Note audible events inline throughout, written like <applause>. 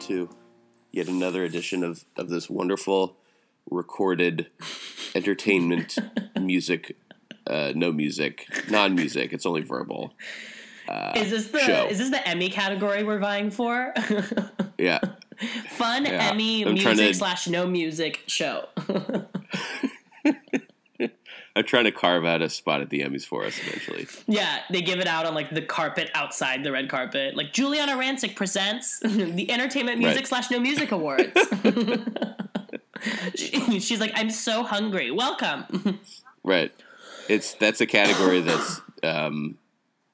into yet another edition of, of this wonderful recorded <laughs> entertainment music, uh, no music, non music. It's only verbal. is this the show. is this the Emmy category we're vying for? Yeah. <laughs> Fun Yeah. Emmy I'm music to- slash no music show. <laughs> I'm trying to carve out a spot at the Emmys for us eventually. yeah, they give it out on like the carpet outside the red carpet. Like Giuliana Rancic presents <laughs> the Entertainment Music Right. slash No Music Awards. <laughs> She- She's like, I'm so hungry. Welcome. <laughs> Right. It's that's a category that's um,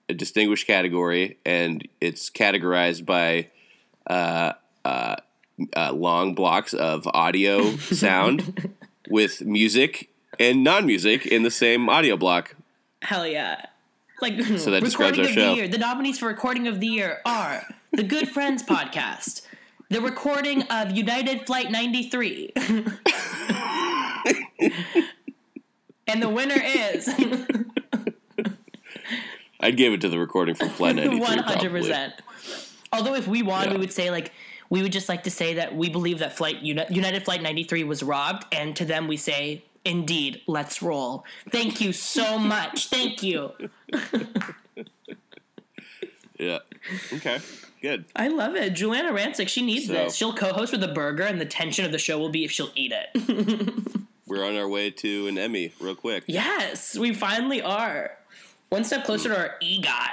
a distinguished category, and it's categorized by uh, uh, uh, long blocks of audio sound with music and non-music in the same audio block. Hell yeah. Like So that describes our show. the year. The nominees for recording of the year are the Good Friends podcast, the recording of United Flight 93. <laughs> and the winner is <laughs> I'd give it to the recording from Flight 93. <laughs> One hundred probably. percent. Although if we won, we would say like we would just like to say that we believe that flight United Flight ninety three was robbed, and to them we say, indeed, let's roll. Thank you so much. Thank you. <laughs> Yeah. Okay. Good. I love it. Giuliana Rancic, she needs So- this. She'll co-host with a burger, and the tension of the show will be if she'll eat it. <laughs> We're on our way to an Emmy, real quick. yes, we finally are. One step closer to our EGOT.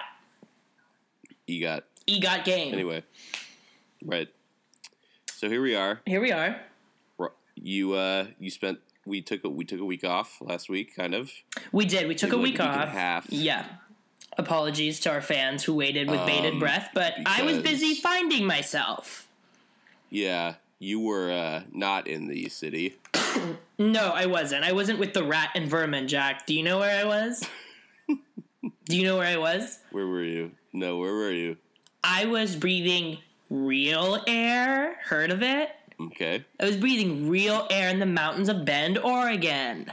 You got EGOT game. anyway. Right. So here we are. Here we are. You uh you spent we took a we took a week off last week, kind of. We did. We took Maybe a week a week and a off. half. Yeah. Apologies to our fans who waited with bated Um, breath, but I was busy finding myself. Yeah, you were uh not in the city. <coughs> No, I wasn't. I wasn't with the rat and vermin, Jack. Do you know where I was? <laughs> Do you know where I was? Where were you? No, where were you? I was breathing real air. Heard of it? Okay. I was breathing real air in the mountains of Bend, Oregon.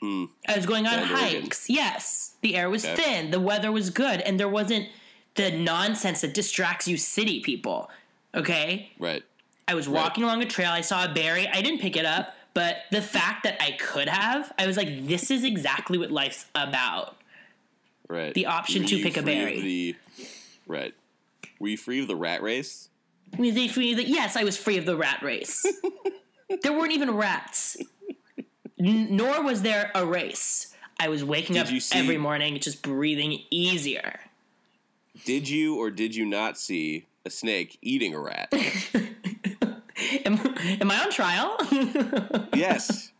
Hmm. I was going on Bend, Oregon. hikes. Yes. The air was Okay. thin. The weather was good. And there wasn't the nonsense that distracts you city people. Okay? Right. I was walking along a trail. I saw a berry. I didn't pick it up. But the fact that I could have, I was like, this is exactly what life's about. Right. The option Were to pick a berry. The, right. Were you free of the rat race? We- they- we- they- Yes, I was free of the rat race. <laughs> there weren't even rats, N- nor was there a race. I was waking Did up see- every morning, just breathing easier. Did you or did you not see a snake eating a rat? <laughs> Am, am I on trial? <laughs> yes.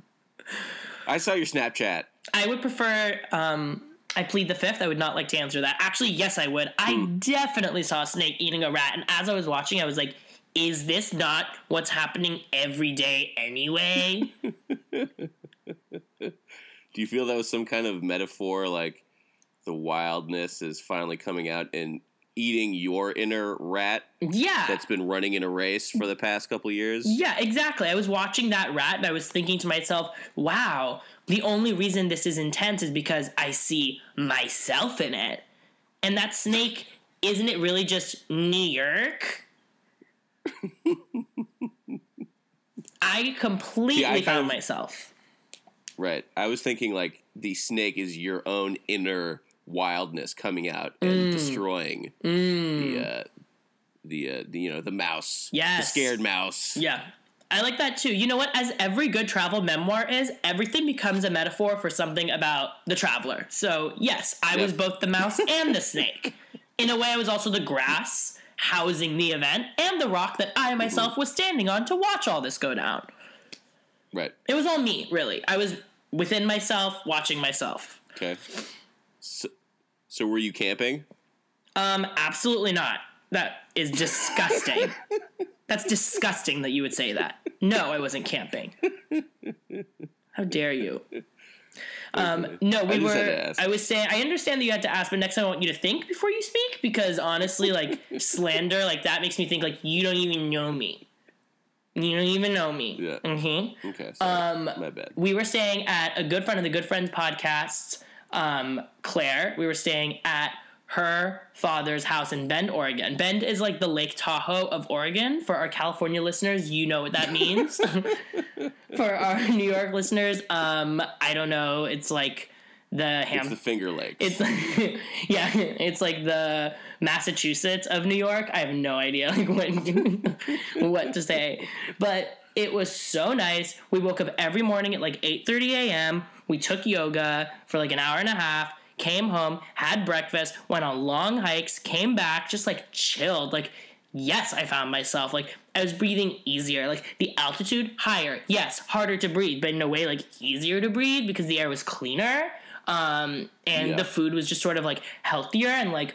I saw your Snapchat. I would prefer. Um, I plead the fifth. I would not like to answer that. Actually, yes, I would. I hmm. definitely saw a snake eating a rat, and as I was watching, I was like, "Is this not what's happening every day anyway?" <laughs> Do you feel that was some kind of metaphor, like the wildness is finally coming out and eating your inner rat yeah, that's been running in a race for the past couple years? Yeah, exactly. I was watching that rat and I was thinking to myself, wow, the only reason this is intense is because I see myself in it. And that snake, isn't it really just New York? <laughs> I completely See, I found of- myself. Right. I was thinking like the snake is your own inner wildness coming out and destroying the uh the uh the you know the mouse. Yes. The scared mouse. Yeah. I like that too. You know what? As every good travel memoir is, everything becomes a metaphor for something about the traveler. So, yes, I was both the mouse and the snake. <laughs> In a way, I was also the grass housing the event and the rock that I myself was standing on to watch all this go down. Right. It was all me, really. I was within myself, watching myself. Okay. So, so were you camping? Um, absolutely not. That is disgusting. <laughs> That's disgusting that you would say that. No, I wasn't camping. How dare you? Um, no, we I were. had to ask. I was saying. I understand that you had to ask, but next time I want you to think before you speak because honestly, like <laughs> slander, like that makes me think like you don't even know me. You don't even know me. Yeah. Mm-hmm Okay. Sorry. Um, My bad. we were staying at a good friend of the Good Friends podcast, um, Claire. We were staying at her father's house in Bend, Oregon. Bend is like the Lake Tahoe of Oregon. For our California listeners, you know what that means. <laughs> For our New York listeners, um, I don't know. It's like the Ham- It's the Finger Lakes. it's <laughs> yeah, it's like the Massachusetts of New York. I have no idea <laughs> like what what to say, but it was so nice. We woke up every morning at like eight thirty a.m. We took yoga for like an hour and a half. Came home, had breakfast, went on long hikes, came back, just like chilled. Like yes, I found myself like I was breathing easier. Like the altitude higher, yes, harder to breathe, but in a way like easier to breathe because the air was cleaner. Um, and Yeah. the food was just sort of like healthier and like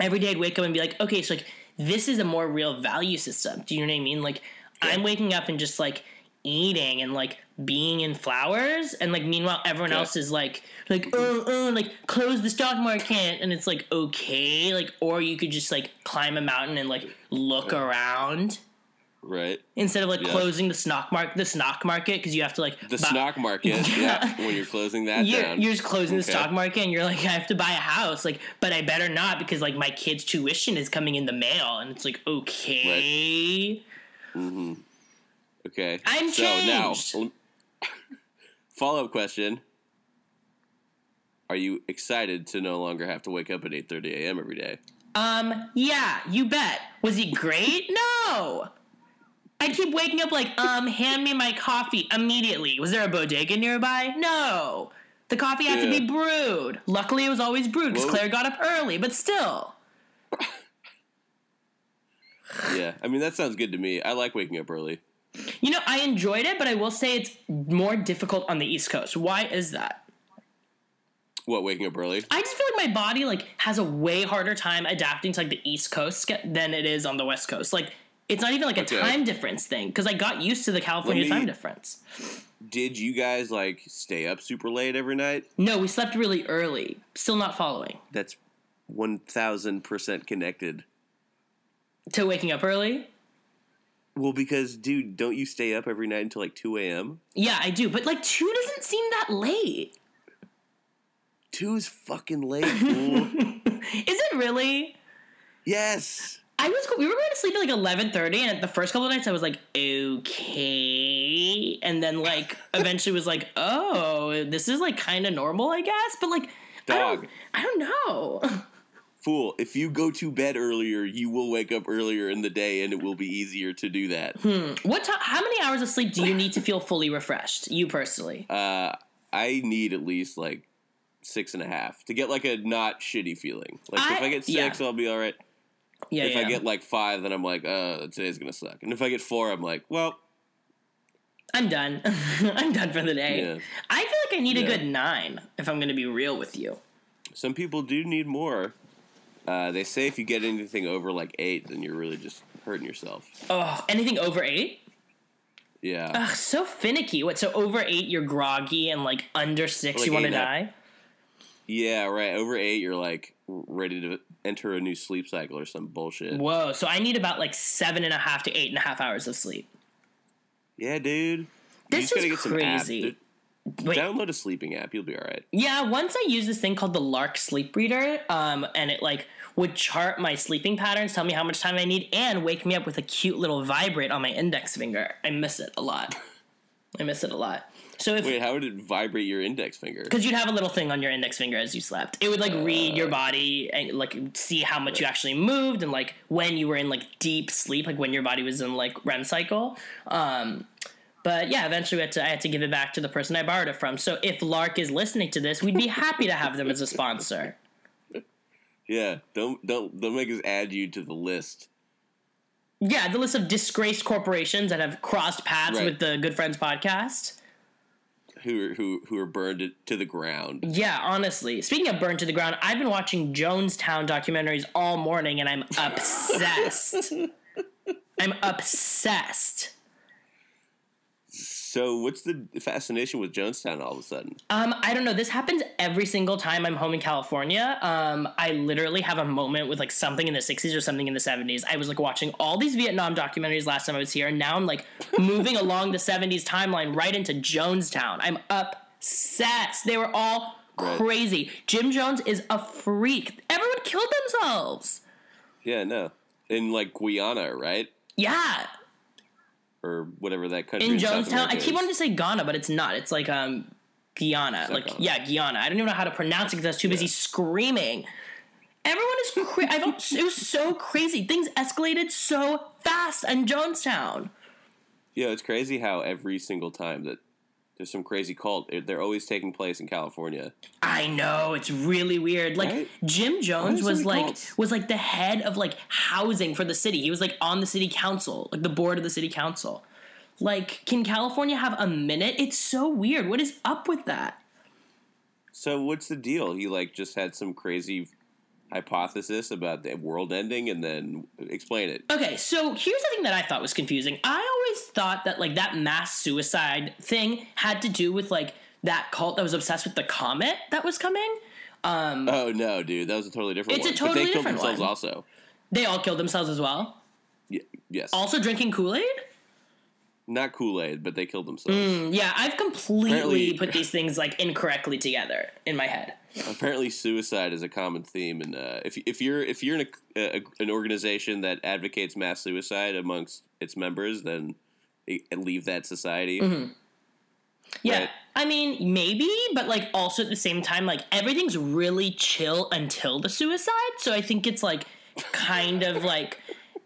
every day I'd wake up and be like, okay, so like this is a more real value system. Do you know what I mean? Like I'm waking up and just like eating and like being in flowers and like meanwhile everyone Yeah. else is like like oh oh like close the stock market and it's like okay like or you could just like climb a mountain and like look around right. instead of like Yeah. closing the stock market the stock market because you have to like The buy- stock market. <laughs> yeah. When you're closing that you're, down. you're just closing the stock market and you're like, <laughs> I have to buy a house. Like, but I better not because like my kid's tuition is coming in the mail. And it's like, okay. Mm-hmm. Okay. I'm so changed. now, <laughs> follow up question: Are you excited to no longer have to wake up at eight thirty a.m. every day? Um, yeah, you bet. Was he great? No. I keep waking up like, um, hand me my coffee immediately. Was there a bodega nearby? No. The coffee had to be brewed. Luckily, it was always brewed because Claire got up early, but still. <laughs> Yeah, I mean that sounds good to me. I like waking up early. You know, I enjoyed it, but I will say it's more difficult on the East Coast. Why is that? What waking up early? I just feel like my body like has a way harder time adapting to like the East Coast than it is on the West Coast. Like it's not even like a Okay. time difference thing because I got used to the California me- time difference. Did you guys like stay up super late every night? No, we slept really early. Still not following That's one thousand percent connected. to waking up early. Well, because dude, don't you stay up every night until like two a.m.? Yeah, I do, but like two doesn't seem that late. Two is fucking late, fool. <laughs> Is it really? yes. I was we were going to sleep at like eleven thirty, and the first couple of nights I was like okay, and then like <laughs> eventually was like oh this is like kind of normal I guess, but like I don't, I don't know. Fool, if you go to bed earlier, you will wake up earlier in the day and it will be easier to do that. what time? How many hours of sleep do you need to feel fully refreshed? You personally? <laughs> Uh, I need at least like six and a half to get like a not shitty feeling. Like if I- I get yeah. six, I'll be all right. Yeah, if yeah. I get like five, then I'm like, uh, today's gonna suck. And if I get four, I'm like, well, I'm done. <laughs> I'm done for the day. Yeah. I feel like I need a good nine if I'm going to be real with you. some people do need more. Uh, they say if you get anything over like eight, then you're really just hurting yourself. Oh, anything over eight? Yeah. Ugh, so finicky. What? So over eight, you're groggy, and like under six, Like you want to eight and a- die. Yeah, right. Over eight, you're like ready to enter a new sleep cycle or some bullshit. Whoa. So I need about like seven and a half to eight and a half hours of sleep. Yeah, dude. This is get some apps. crazy. Wait. Download a sleeping app. You'll be all right. Yeah, once I used this thing called the Lark Sleep Reader, um, and it like would chart my sleeping patterns, tell me how much time I need, and wake me up with a cute little vibrate on my index finger. I miss it a lot. I miss it a lot. So if Wait, how would it vibrate your index finger? because you'd have a little thing on your index finger as you slept, it would like read Uh. your body and like see how much you actually moved and like when you were in like deep sleep, like when your body was in like REM cycle. Um, but yeah, eventually we had to, I had to give it back to the person I borrowed it from. So if Lark is listening to this, we'd be happy to have them as a sponsor. <laughs> Yeah, don't don't don't make us add you to the list. Yeah, the list of disgraced corporations that have crossed paths Right. with the Good Friends podcast. Who who who are burned to the ground? Yeah, honestly. Speaking of burned to the ground, I've been watching Jonestown documentaries all morning and I'm obsessed. <laughs> I'm obsessed. So what's the fascination with Jonestown all of a sudden? Um, I don't know. This happens every single time I'm home in California. Um, I literally have a moment with like something in the 60s or something in the 70s. I was like watching all these Vietnam documentaries last time I was here, and now I'm like <laughs> moving along the 70s timeline right into Jonestown. I'm obsessed. They were all Right. crazy. Jim Jones is a freak. Everyone everyone killed themselves. Yeah, no. In like Guyana, right? Yeah, Or whatever that country in South Jonestown. I keep wanting to say Ghana, but it's not. It's like um Guyana. Like Ghana? yeah, Guyana. I don't even know how to pronounce it because I was too busy Yeah. screaming. Everyone is cra- I felt it was so crazy. Things escalated so fast in Jonestown. Yeah, it's crazy how every single time that there's some crazy cult, they're always taking place in California. I know it's really weird. Like Right? Jim Jones was like cults? was like the head of like housing for the city. He was like on the city council, like the board of the city council. Like, can California have a minute? It's so weird. What is up with that? So what's the deal? He like just had some crazy hypothesis about the world ending, and then explain it. Okay, so here's the thing that I thought was confusing. I always thought that like that mass suicide thing had to do with like that cult that was obsessed with the comet that was coming. Um, oh no, dude, that was a totally different It's a one. totally but they killed different themselves one. also. They all killed themselves as well. Y- yes, Also drinking Kool Aid. Not Kool Aid, but they killed themselves. Yeah, I've completely Apparently- put these things like incorrectly together in my head. Apparently, suicide is a common theme, and uh, if if you're if you're in a, a, an organization that advocates mass suicide amongst its members, then leave that society. Mm-hmm. Yeah, Right. I mean maybe, but like also at the same time, like everything's really chill until the suicide. So I think it's like kind of like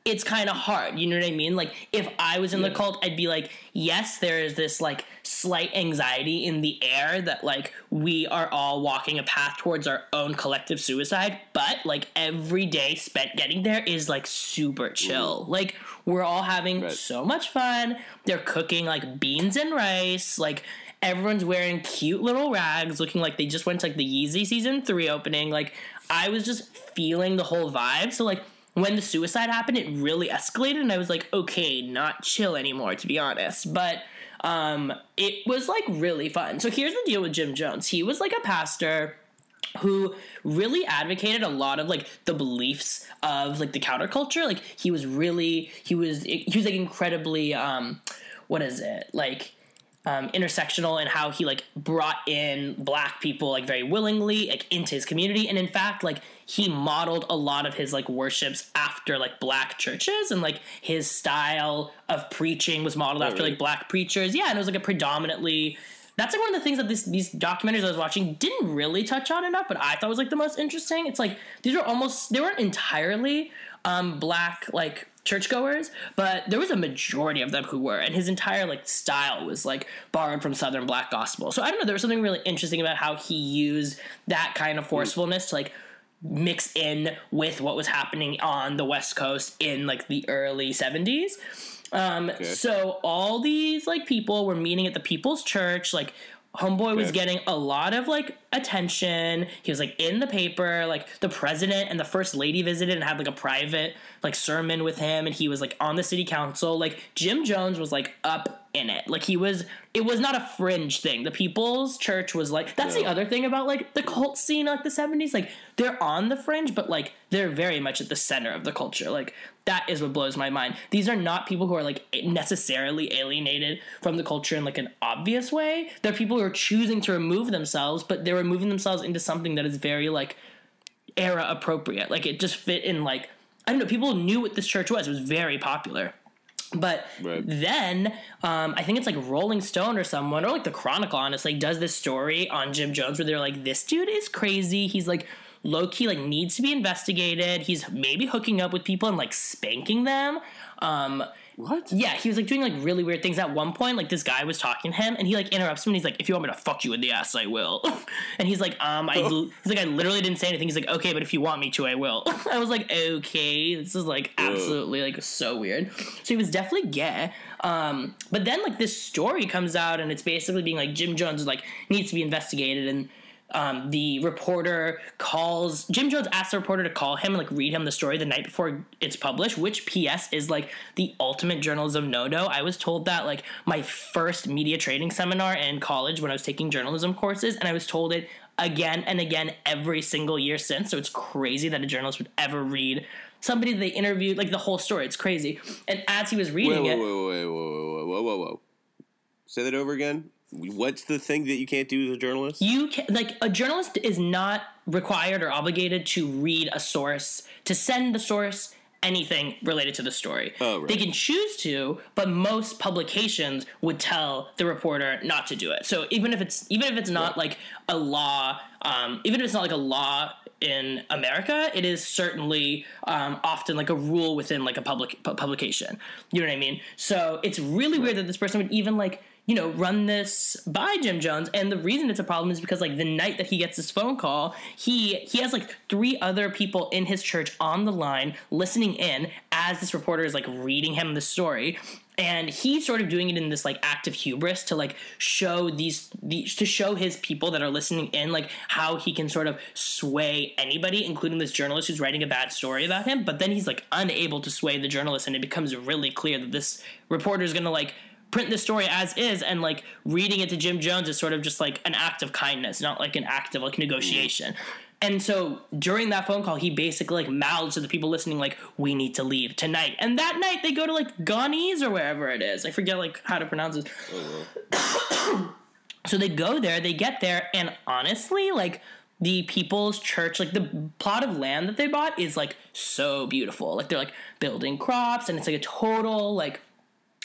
it's kind of hard. You know what I mean? Like if I was in the cult, I'd be like, yes, there is this like slight anxiety in the air that like we are all walking a path towards our own collective suicide, but like every day spent getting there is like super chill. Like we're all having Right. so much fun. They're cooking like beans and rice. Like everyone's wearing cute little rags, looking like they just went to like the Yeezy season three opening. Like I was just feeling the whole vibe. So like when the suicide happened, it really escalated, and I was like, okay, not chill anymore, to be honest. But um, it was like really fun. So here's the deal with Jim Jones. He was like a pastor who really advocated a lot of like the beliefs of like the counterculture like he was really he was he was like incredibly um what is it like um, intersectional and how he like brought in black people like very willingly like into his community and in fact like he modeled a lot of his like worships after like black churches and like his style of preaching was modeled after really? like black preachers yeah and it was like a predominantly that's like one of the things that this these documentaries I was watching didn't really touch on enough, but I thought was like the most interesting. It's like these were almost they weren't entirely um, black like churchgoers, but there was a majority of them who were, and his entire like style was like borrowed from Southern black gospel. So I don't know, there was something really interesting about how he used that kind of forcefulness to like mix in with what was happening on the West Coast in like the early 70s. Um, So all these like people were meeting at the People's Church. Like Homeboy was getting a lot of like attention. He was like in the paper. Like the president and the first lady visited and had like a private like sermon with him, and he was like on the city council. Like Jim Jones was like up in it. Like he was. It was not a fringe thing. The People's Church was like. That's the other thing about like the cult scene, like the seventies. Like they're on the fringe, but like they're very much at the center of the culture. Like that is what blows my mind. These are not people who are like necessarily alienated from the culture in like an obvious way. They're people who are choosing to remove themselves, but they're removing themselves into something that is very like era appropriate. Like it just fit in like I don't know, people knew what this church was. It was very popular. But Right. then um, I think it's like Rolling Stone or someone, or like the Chronicle, honestly, does this story on Jim Jones where they're like, this dude is crazy. He's like low key, like needs to be investigated. He's maybe hooking up with people and like spanking them. Um, What? yeah, he was like doing like really weird things. At one point, like this guy was talking to him, and he like interrupts him, and he's like, "If you want me to fuck you in the ass, I will." <laughs> and he's like, "Um, I," Oh. he's like, "I literally didn't say anything." He's like, "Okay, but if you want me to, I will." <laughs> I was like, "Okay, this is like absolutely like so weird." So he was definitely gay. Um, but then like this story comes out, and it's basically being like Jim Jones is like needs to be investigated, and um, the reporter calls Jim Jones asks the reporter to call him and like read him the story the night before it's published, which PS is like the ultimate journalism no no. I was told that like my first media training seminar in college when I was taking journalism courses, and I was told it again and again every single year since. So it's crazy that a journalist would ever read somebody they interviewed, like the whole story. It's crazy. And as he was reading it, wait, wait, whoa, whoa, whoa, whoa, whoa. Say that over again. What's the thing that you can't do as a journalist? You can like a journalist is not required or obligated to read a source to send the source anything related to the story. Oh, right. They can choose to, but most publications would tell the reporter not to do it. So even if it's even if it's not like a law, um, even if it's not like a law in America, it is certainly um, often like a rule within like a public pu- publication. You know what I mean? So it's really weird that this person would even like you know run this by Jim Jones. And the reason it's a problem is because like the night that he gets this phone call, he he has like three other people in his church on the line listening in as this reporter is like reading him the story and he's sort of doing it in this like act of hubris to like show these, these to show his people that are listening in like how he can sort of sway anybody including this journalist who's writing a bad story about him but then he's like unable to sway the journalist and it becomes really clear that this reporter is going to like print the story as is and like reading it to Jim Jones is sort of just like an act of kindness not like an act of like negotiation and so during that phone call, he basically like mouths to the people listening, like, "We need to leave tonight." And that night, they go to like Ghanese or wherever it is. I forget like how to pronounce it. Oh, <coughs> so they go there, they get there, and honestly, like the people's church, like the plot of land that they bought is like so beautiful. Like they're like building crops, and it's like a total like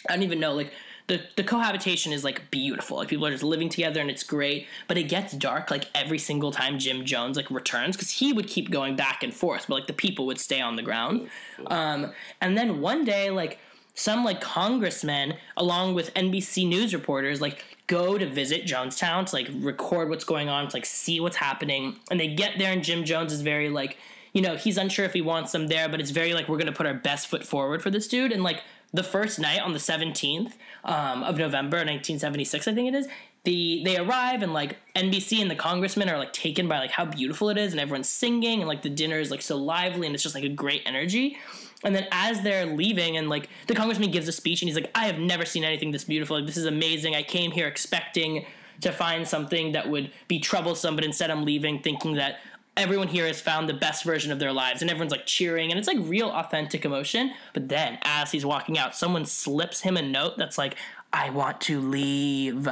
I don't even know like the, the cohabitation is like beautiful. Like people are just living together and it's great. But it gets dark like every single time Jim Jones like returns because he would keep going back and forth, but like the people would stay on the ground. Um, and then one day like some like congressmen along with NBC news reporters like go to visit Jonestown to like record what's going on to like see what's happening. And they get there and Jim Jones is very like you know he's unsure if he wants them there, but it's very like we're gonna put our best foot forward for this dude and like the first night on the 17th um, of November 1976, I think it is. The they arrive and like NBC and the congressmen are like taken by like how beautiful it is and everyone's singing and like the dinner is like so lively and it's just like a great energy. And then as they're leaving and like the congressman gives a speech and he's like, I have never seen anything this beautiful. Like this is amazing. I came here expecting to find something that would be troublesome, but instead I'm leaving thinking that everyone here has found the best version of their lives and everyone's like cheering and it's like real authentic emotion. But then as he's walking out someone slips him a note that's like i want to leave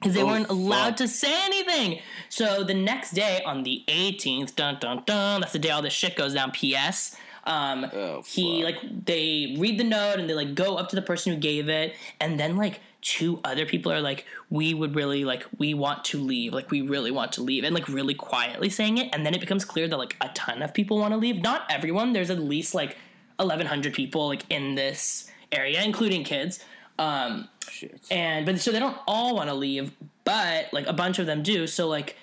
because they Oh, weren't allowed fuck. to say anything. So the next day on the 18th dun dun dun that's the day all this shit goes down ps um, Oh, he like they read the note and they like go up to the person who gave it and then like two other people are like we would really like we want to leave like we really want to leave and like really quietly saying it and then it becomes clear that like a ton of people want to leave not everyone there's at least like 1100 people like in this area including kids um Shit. and but so they don't all want to leave but like a bunch of them do so like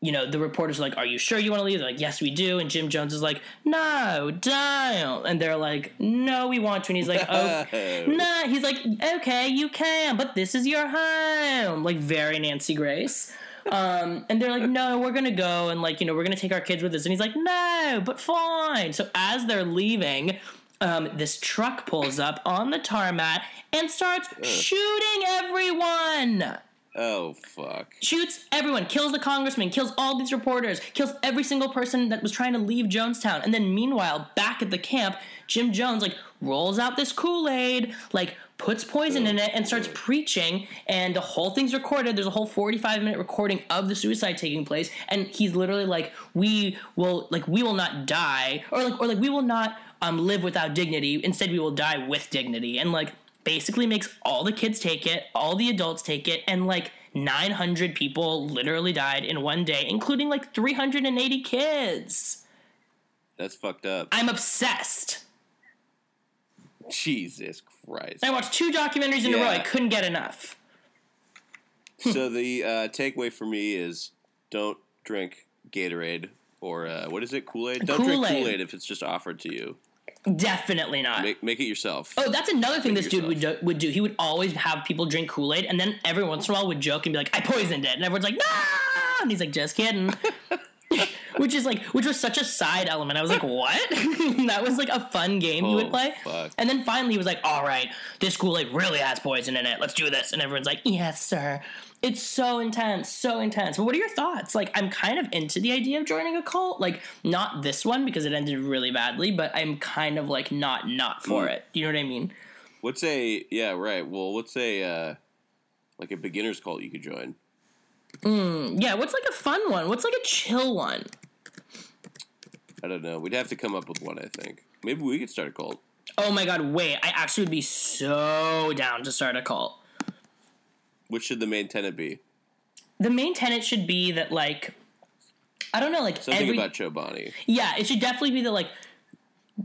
you know the reporters are like are you sure you want to leave? They're like yes we do. And jim jones is like no don't. And they're like no we want to. And he's like <laughs> oh nah he's like okay you can but this is your home. Like very nancy grace. Um, and they're like, no, we're gonna go and like, you know, we're gonna take our kids with us. And he's like, no, but fine. So as they're leaving, um, this truck pulls up on the tarmac and starts shooting everyone. Oh fuck. Shoots everyone, kills the congressman, kills all these reporters, kills every single person that was trying to leave Jonestown. And then meanwhile, back at the camp, Jim Jones like rolls out this Kool-Aid, like puts poison in it and starts preaching and the whole thing's recorded. There's a whole 45 minute recording of the suicide taking place and he's literally like we will like we will not die or like or like we will not um live without dignity. Instead we will die with dignity. And like basically makes all the kids take it, all the adults take it, and like 900 people literally died in one day, including like 380 kids. That's fucked up. I'm obsessed. Jesus Christ. I watched two documentaries in a row. I couldn't get enough. so <laughs> the uh, takeaway for me is don't drink Gatorade or uh, what is it? Kool Aid. Don't drink Kool-Aid. Kool Aid if it's just offered to you. Definitely not. Make make it yourself. Oh, that's another thing Make this dude would do, would do. He would always have people drink Kool Aid, and then every once in a while would joke and be like, "I poisoned it," and everyone's like, "No!" And he's like, "Just kidding." <laughs> which is like, which was such a side element. I was like, "What?" <laughs> that was like a fun game he would Oh, play. fuck. And then finally, he was like, "All right, this Kool Aid really has poison in it. Let's do this." And everyone's like, "Yes, sir." It's so intense, so intense. But what are your thoughts? Like, I'm kind of into the idea of joining a cult. Like, not this one because it ended really badly, but I'm kind of like not not for Mm. it. You know what I mean? What's a yeah right? Well, what's a uh, like a beginner's cult you could join. Yeah, what's like a fun one? What's like a chill one? I don't know. We'd have to come up with one. I think maybe we could start a cult. Oh my god, wait, I actually would be so down to start a cult. Which should the main tenant be? The main tenet should be that like I don't know, like Something every about Chobani. Yeah, it should definitely be that like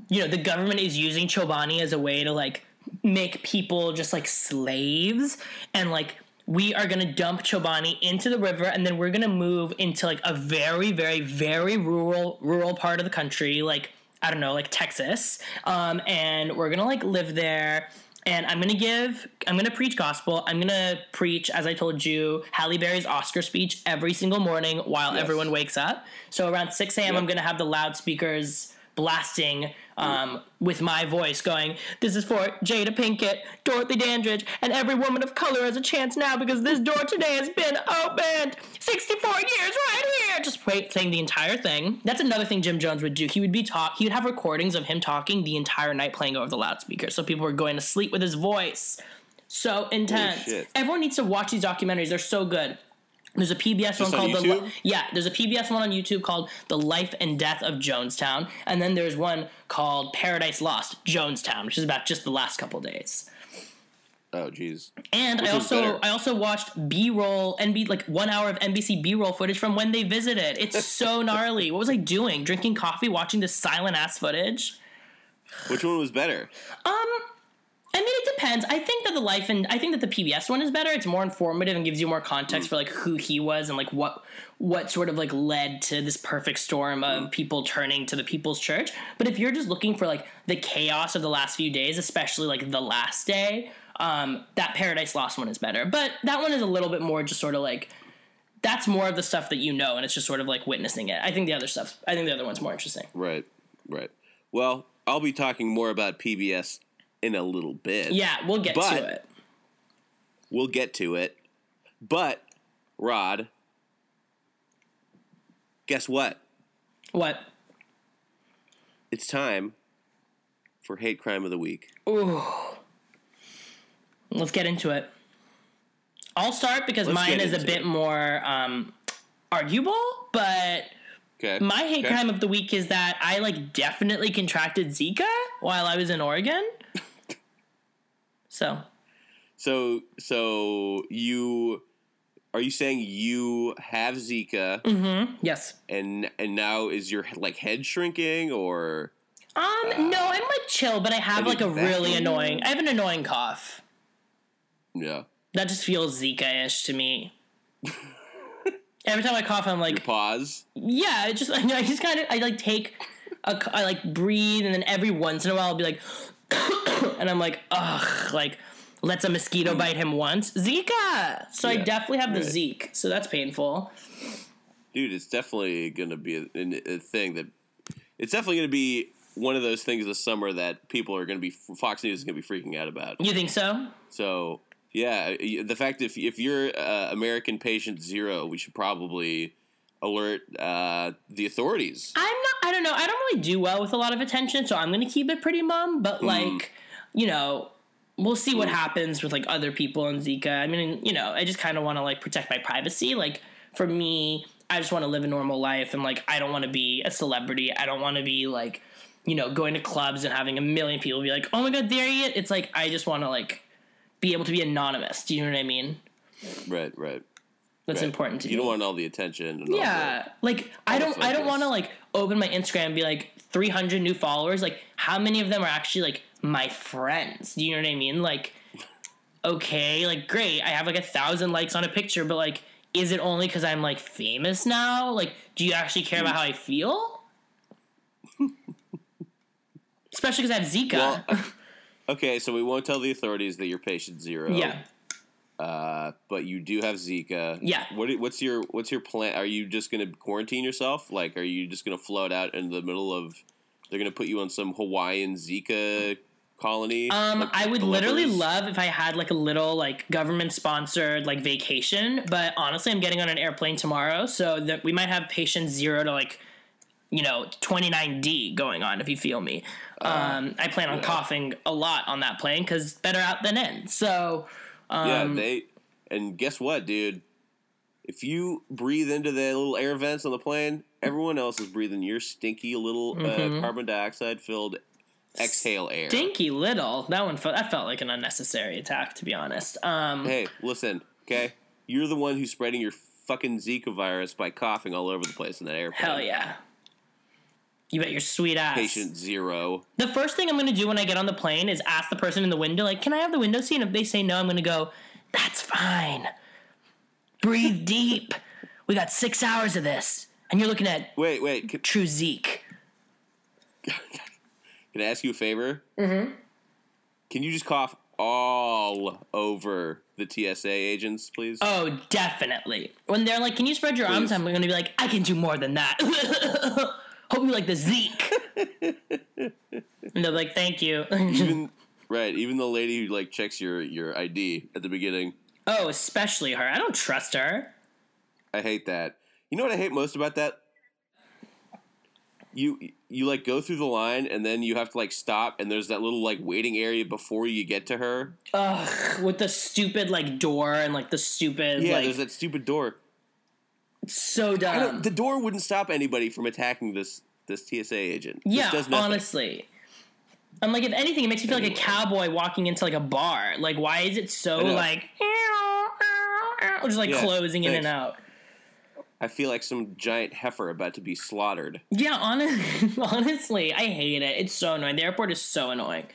you know, the government is using Chobani as a way to like make people just like slaves and like we are gonna dump Chobani into the river and then we're gonna move into like a very, very, very rural rural part of the country, like I don't know, like Texas. Um, and we're gonna like live there and I'm gonna give, I'm gonna preach gospel. I'm gonna preach, as I told you, Halle Berry's Oscar speech every single morning while Yes. everyone wakes up. So around 6 a.m., Yep. I'm gonna have the loudspeakers blasting um, with my voice going, This is for Jada Pinkett, Dorothy Dandridge, and every woman of color has a chance now because this door today has been opened 64 years right here. Just wait, saying the entire thing. That's another thing Jim Jones would do. He would be talk. He would have recordings of him talking the entire night playing over the loudspeaker, so people were going to sleep with his voice. So intense. Everyone needs to watch these documentaries. They're so good. There's a PBS one on called the YouTube? Yeah. There's a PBS one on YouTube called The Life and Death of Jonestown, and then there's one called Paradise Lost Jonestown, which is about just the last couple days. Oh, jeez. And Which I also? I also watched B roll NB like one hour of NBC B roll footage from when they visited. It's so <laughs> gnarly. What was I doing? Drinking coffee, watching this silent ass footage. Which one was better? Um, I mean, it depends. I think that the life and I think that the PBS one is better. It's more informative and gives you more context for like who he was and like what what sort of like led to this perfect storm of people turning to the People's Church. But if you're just looking for like the chaos of the last few days, especially like the last day, um, that Paradise Lost one is better. But that one is a little bit more just sort of like that's more of the stuff that you know, and it's just sort of like witnessing it. I think the other stuff. I think the other one's more interesting. Right, right. Well, I'll be talking more about PBS in a little bit. Yeah, we'll get But- to it. We'll get to it. But, Rod, guess what? What? It's time for Hate Crime of the Week. Ooh. Let's get into it. I'll start because Let's mine is a bit it. more um, arguable, but Okay. my hate Okay. crime of the week is that I like definitely contracted Zika while I was in Oregon. So So, so you are you saying you have Zika Mm. yes. and and now is your like head shrinking or Um, no, I'm like chill, but I have Have like a really annoying. I have an annoying cough. Yeah. That just feels Zika-ish to me. <laughs> Every time I cough, I'm like, Pause. Yeah, it just I just <laughs> kind of I like take a I like breathe and then every once in a while I'll be like <coughs> and I'm like ugh like lets a mosquito bite him once Zika. So I definitely have the right. Zeke. So that's painful. dude, it's definitely going to be a, a thing that it's definitely going to be one of those things this summer that people are going to be Fox News is going to be freaking out about. You think so? So yeah, the fact if if you're uh, American patient zero, we should probably alert uh, the authorities. I'm don't know. I don't really do well with a lot of attention, so I'm gonna keep it pretty mum. But mm. like, you know, we'll see what mm. happens with like other people and Zika. I mean, you know, I just kind of want to like protect my privacy. Like for me, I just want to live a normal life, and like I don't want to be a celebrity. I don't want to be like, you know, going to clubs and having a million people be like, "Oh my god, there he is." It's like I just want to like be able to be anonymous. Do you know what I mean? Right, right. That's right. important to You You don't want all the attention. And all Yeah, like I don't, I don't want to like open my Instagram and be like 300 new followers. Like, how many of them are actually like my friends? Do you know what I mean? Like, <laughs> okay, like great, I have like a thousand likes on a picture, but like, is it only because I'm like famous now? Like, do you actually care about how I feel? <laughs> Especially because I have Zika. Well, <laughs> okay, so we won't tell the authorities that you're patient zero. yeah. Uh, but you do have Zika. Yeah. What, what's your What's your plan? Are you just going to quarantine yourself? Like, are you just going to float out in the middle of? They're going to put you on some Hawaiian Zika colony. Um, like I would literally love if I had like a little like government sponsored like vacation, but honestly, I'm getting on an airplane tomorrow, so that we might have patient zero to like, you know, 29D going on. If you feel me, um, I plan on yeah. coughing a lot on that plane because better out than in. So, um, Yeah, they And guess what, dude? If you breathe into the little air vents on the plane, everyone else is breathing your stinky little uh, carbon dioxide filled exhale air. Stinky little. That one felt that felt like an unnecessary attack, to be honest. Um, Hey, listen, okay? You're the one who's spreading your fucking Zika virus by coughing all over the place in that airplane. hell yeah. You bet your sweet ass. Patient zero. The first thing I'm going to do when I get on the plane is ask the person in the window, like, can I have the window seat? And if they say no, I'm going to go, that's fine. Breathe <laughs> deep. We got six hours of this. And you're looking at Wait, wait. Can, true Zeke. <laughs> can I ask you a favor? Mm-hmm. Can you just cough all over the TSA agents, please? Oh, definitely. When they're like, can you spread your arms? I'm going to be like, I can do more than that. <laughs> Hope you like the Zeke. and they're like, thank you. even <laughs> right, even the lady who like checks your your ID at the beginning. oh, especially her. I don't trust her. I hate that. You know what I hate most about that? You you like go through the line and then you have to like stop and there's that little like waiting area before you get to her. Ugh, with the stupid like door and like the stupid Yeah, like there's that stupid door. So dumb. the door wouldn't stop anybody from attacking this this TSA agent. Yeah, honestly. I'm like, if anything, it makes me feel like a cowboy walking into like a bar. Like, why is it so like, <laughs> just like Yeah, closing in and out? I feel like some giant heifer about to be slaughtered. Yeah, honest, <laughs> honestly, I hate it. It's so annoying. The airport is so annoying.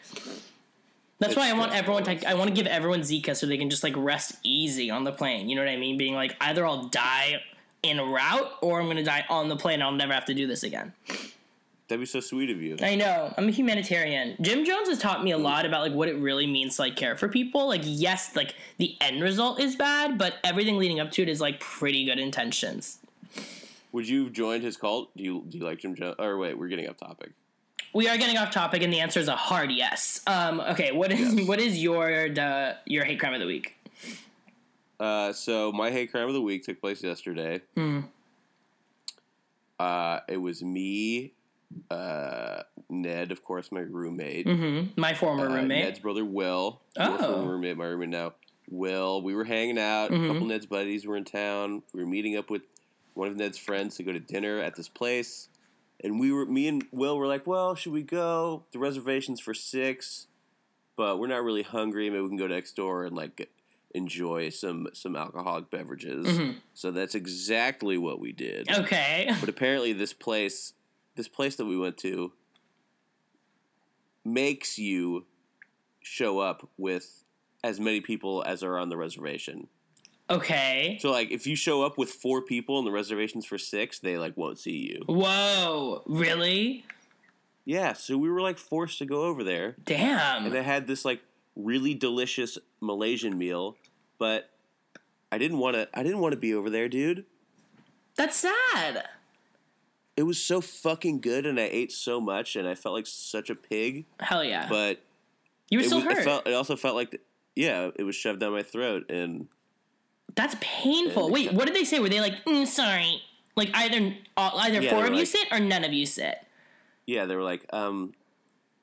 That's It's why I want everyone to. I want to give everyone Zika so they can just like rest easy on the plane. You know what I mean? Being like, either I'll die en route or I'm gonna die on the plane. I'll never have to do this again. That'd be so sweet of you. I know. I'm a humanitarian. Jim Jones has taught me a lot about like what it really means to like care for people. Like yes, like the end result is bad, but everything leading up to it is like pretty good intentions. Would you have joined his cult? Do you do you like Jim Jones? Or wait, we're getting off topic. We are getting off topic, and the answer is a hard yes. Um, okay, what is <laughs> what is your the your hate crime of the week? Uh, so my hate crime of the week took place yesterday. Hmm. Uh, it was me, uh, Ned, of course, my roommate, Mm-hmm. My former uh, roommate. Ned's brother Will, Oh. former roommate, my roommate now. Will, we were hanging out. Mm-hmm. A couple of Ned's buddies were in town. We were meeting up with one of Ned's friends to go to dinner at this place. And we were, me and Will were like, well, should we go? The reservation's for six, but we're not really hungry. Maybe we can go next door and like enjoy some some alcoholic beverages. Mm-hmm. So that's exactly what we did. okay. <laughs> But apparently, this place, this place that we went to, makes you show up with as many people as are on the reservation. Okay. So, like, if you show up with four people and the reservation's for six, they like won't see you. Whoa. Really? Yeah, so we were like forced to go over there, Damn. and I had this like really delicious Malaysian meal, but I didn't want to. I didn't want to be over there, dude. That's sad. It was so fucking good, and I ate so much, and I felt like such a pig. Hell yeah. But you were it, still was, hurt. it, felt, it also felt like, yeah, it was shoved down my throat, and That's painful. And- Wait, what did they say? Were they like, mm, sorry? Like either either Yeah, four of were you sit or none of you sit. yeah, they were like, um,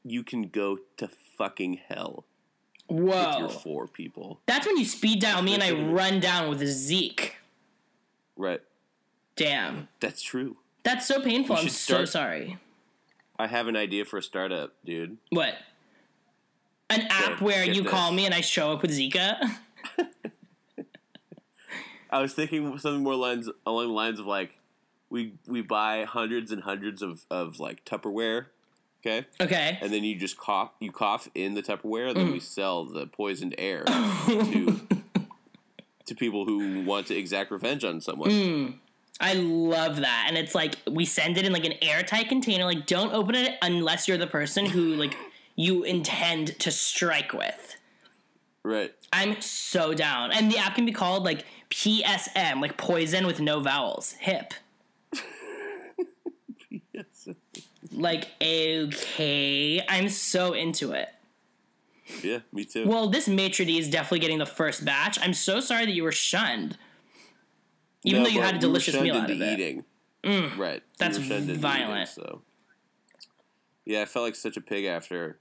you can go to fucking hell with Whoa. your four people, That's when you speed dial me and I run down with Zeke. right? Damn. That's true. That's so painful. I'm should so sorry. I have an idea for a startup, dude. What? An app Okay, where you this. call me and I show up with Zika? <laughs> I was thinking something more lines along the lines of like, we we buy hundreds and hundreds of of like Tupperware, okay, Okay. and then you just cough you cough in the Tupperware, and Mm. then we sell the poisoned air <laughs> to to people who want to exact revenge on someone. Mm. I love that. And it's like we send it in like an airtight container. Like don't open it unless you're the person who like <laughs> you intend to strike with. Right. I'm so down. And the app can be called like PSN, like poison with no vowels. Hip. Yes. Like, okay. I'm so into it. Yeah, me too. Well, this maitre d is definitely getting the first batch. I'm so sorry that you were shunned. Even No, though you had a we delicious shunned meal out of it. eating. Mm. Right. That's we were violent. Eating, so. Yeah, I felt like such a pig after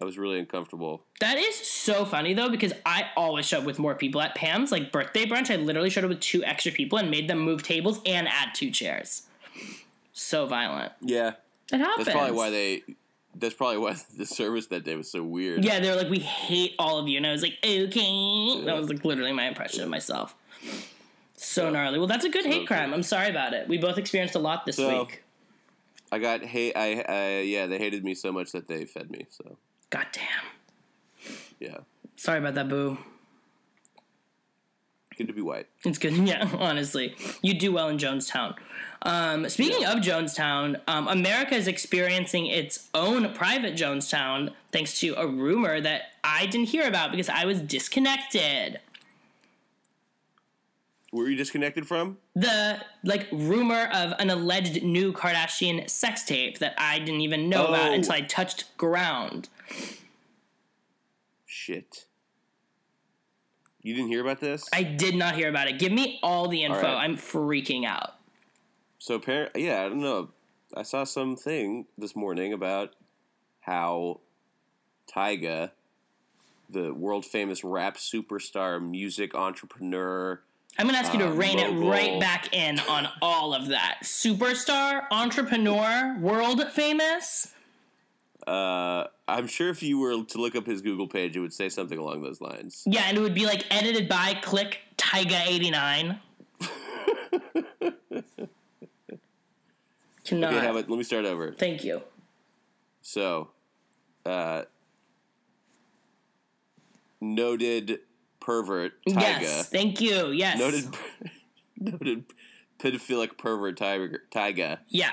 I was really uncomfortable. That is so funny though, because I always show up with more people at Pam's like birthday brunch. I literally showed up with two extra people and made them move tables and add two chairs. So violent. Yeah, It happens. that's probably why they. That's probably why <laughs> the service that day was so weird. Yeah, they were like, "We hate all of you," and I was like, "Okay." That was like literally my impression of myself. So Yeah. gnarly. Well, that's a good So hate crime. good. I'm sorry about it. We both experienced a lot this So- week. I got hate. I, I yeah, they hated me so much that they fed me. So God damn. yeah, Sorry about that, boo. Good to be white. It's good. <laughs> Yeah, honestly, you do well in Jonestown. Um, speaking of Jonestown, um, America is experiencing its own private Jonestown thanks to a rumor that I didn't hear about because I was disconnected. Where are you disconnected from? The like rumor of an alleged new Kardashian sex tape that I didn't even know about Oh. until I touched ground. Shit. You didn't hear about this? I did not hear about it. Give me all the info. right. I'm freaking out. So yeah, I don't know. I saw something this morning about how Tyga, the world famous rap superstar, music entrepreneur, I'm gonna ask you to Uh, rein it right back in on all of that. Superstar, entrepreneur, world famous. Uh, I'm sure if you were to look up his Google page, it would say something along those lines. Yeah, and it would be like edited by click Tyga89. Cannot. Okay, about, let me start over. Thank you. So, uh, noted pervert Tyga, Yes, thank you. Yes. noted <laughs> noted pedophilic pervert Tyga, Tyga Yeah.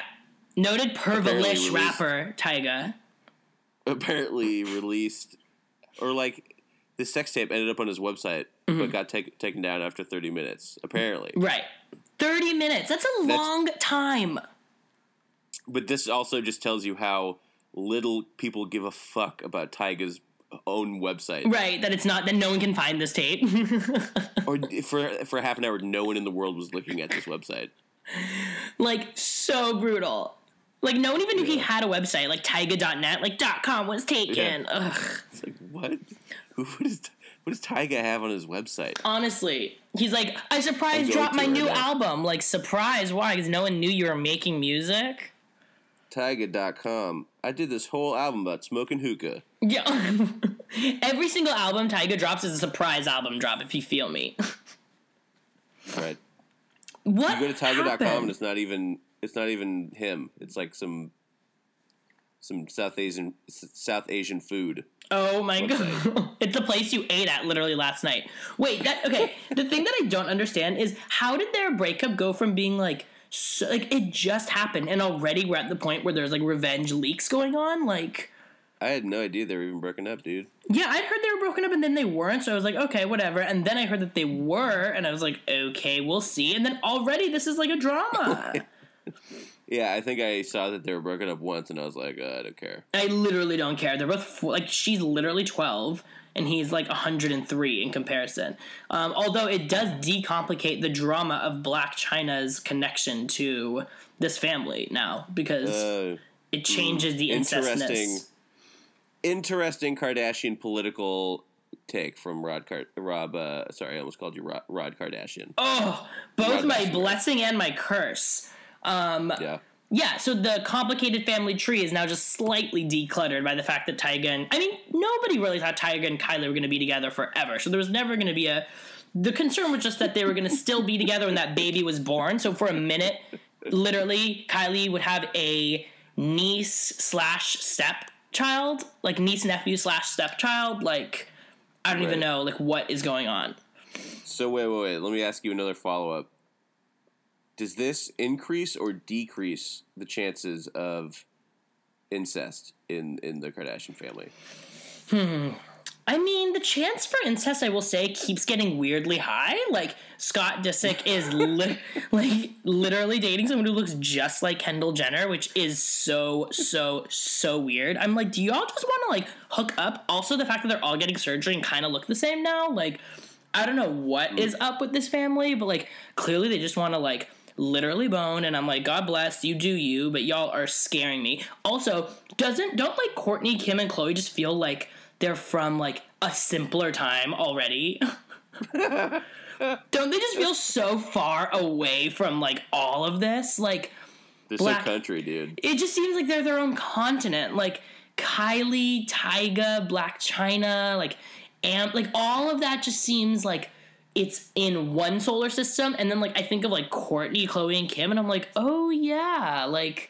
Noted released- rapper Tyga. <laughs> apparently released or like the sex tape ended up on his website Mm-hmm. but got take, taken down after 30 minutes apparently Right. 30 minutes. That's a That's- long time. but this also just tells you how little people give a fuck about Tyga's own website Right, that it's not that no one can find this tape. <laughs> or for for half an hour no one in the world was looking at this website like so brutal. Like no one even knew he had a website. Like Tyga.net, like .com was taken. Yeah. Ugh. it's like what Who, what, is, what does Tyga have on his website Honestly, he's like, I surprise dropped my new now. album. Like surprise, why? Because no one knew you were making music. Tyga.com I did this whole album about smoking hookah Yeah. <laughs> Every single album Tyga drops is a surprise album drop. If you feel me. <laughs> right What? you go to Tyga.com and it's not even it's not even him. It's like some some South Asian South Asian food. Oh my website. god! <laughs> It's the place you ate at literally last night. Wait, that okay? the thing that I don't understand is how did their breakup go from being like so, like it just happened and already we're at the point where there's like revenge leaks going on? Like, I had no idea they were even broken up, dude. yeah, I'd heard they were broken up and then they weren't, so I was like, okay, whatever. And then I heard that they were, and I was like, okay, we'll see. And then already this is like a drama. <laughs> Yeah, I think I saw that they were broken up once, and I was like, uh, I don't care. I literally don't care. They're both four, like she's literally twelve and he's like 103 in comparison. Um, although it does decomplicate the drama of Blac Chyna's connection to this family now because Uh, it changes the interesting, incestness. interesting Kardashian political take from Rod Car- Rob. Uh, sorry, I almost called you Rod, Rod Kardashian. Oh, both Rod my Kardashian. blessing and my curse. Um, Yeah, Yeah, so the complicated family tree is now just slightly decluttered by the fact that Tyga and I mean nobody really thought Tyga and Kylie were going to be together forever. So there was never going to be a. The concern was just that they were going to still be together when that baby was born. So for a minute, literally, Kylie would have a niece slash stepchild, like niece nephew slash stepchild. Like I don't even know like what is going on. So wait, wait, wait. Let me ask you another follow up. Does this increase or decrease the chances of incest in in the Kardashian family? Hmm. I mean, the chance for incest, I will say, keeps getting weirdly high. Like Scott Disick is <laughs> li- like literally dating someone who looks just like Kendall Jenner, which is so so so weird. I'm like, do y'all just want to like hook up? Also, the fact that they're all getting surgery and kind of look the same now, like. I don't know what hmm. is up with this family, but like clearly they just want to like literally bone, and I'm like, God bless you, do you, but y'all are scaring me. Also, doesn't don't like Kourtney, Kim, and Khloé just feel like they're from like a simpler time already? <laughs> don't they just feel so far away from like all of this? Like This Black- is a country, dude. it just seems like they're their own continent. Like Kylie, Tyga, Blac Chyna, like Amp, like all of that just seems like it's in one solar system. And then like I think of like Kourtney, Khloé, and Kim, and I'm like, oh yeah, like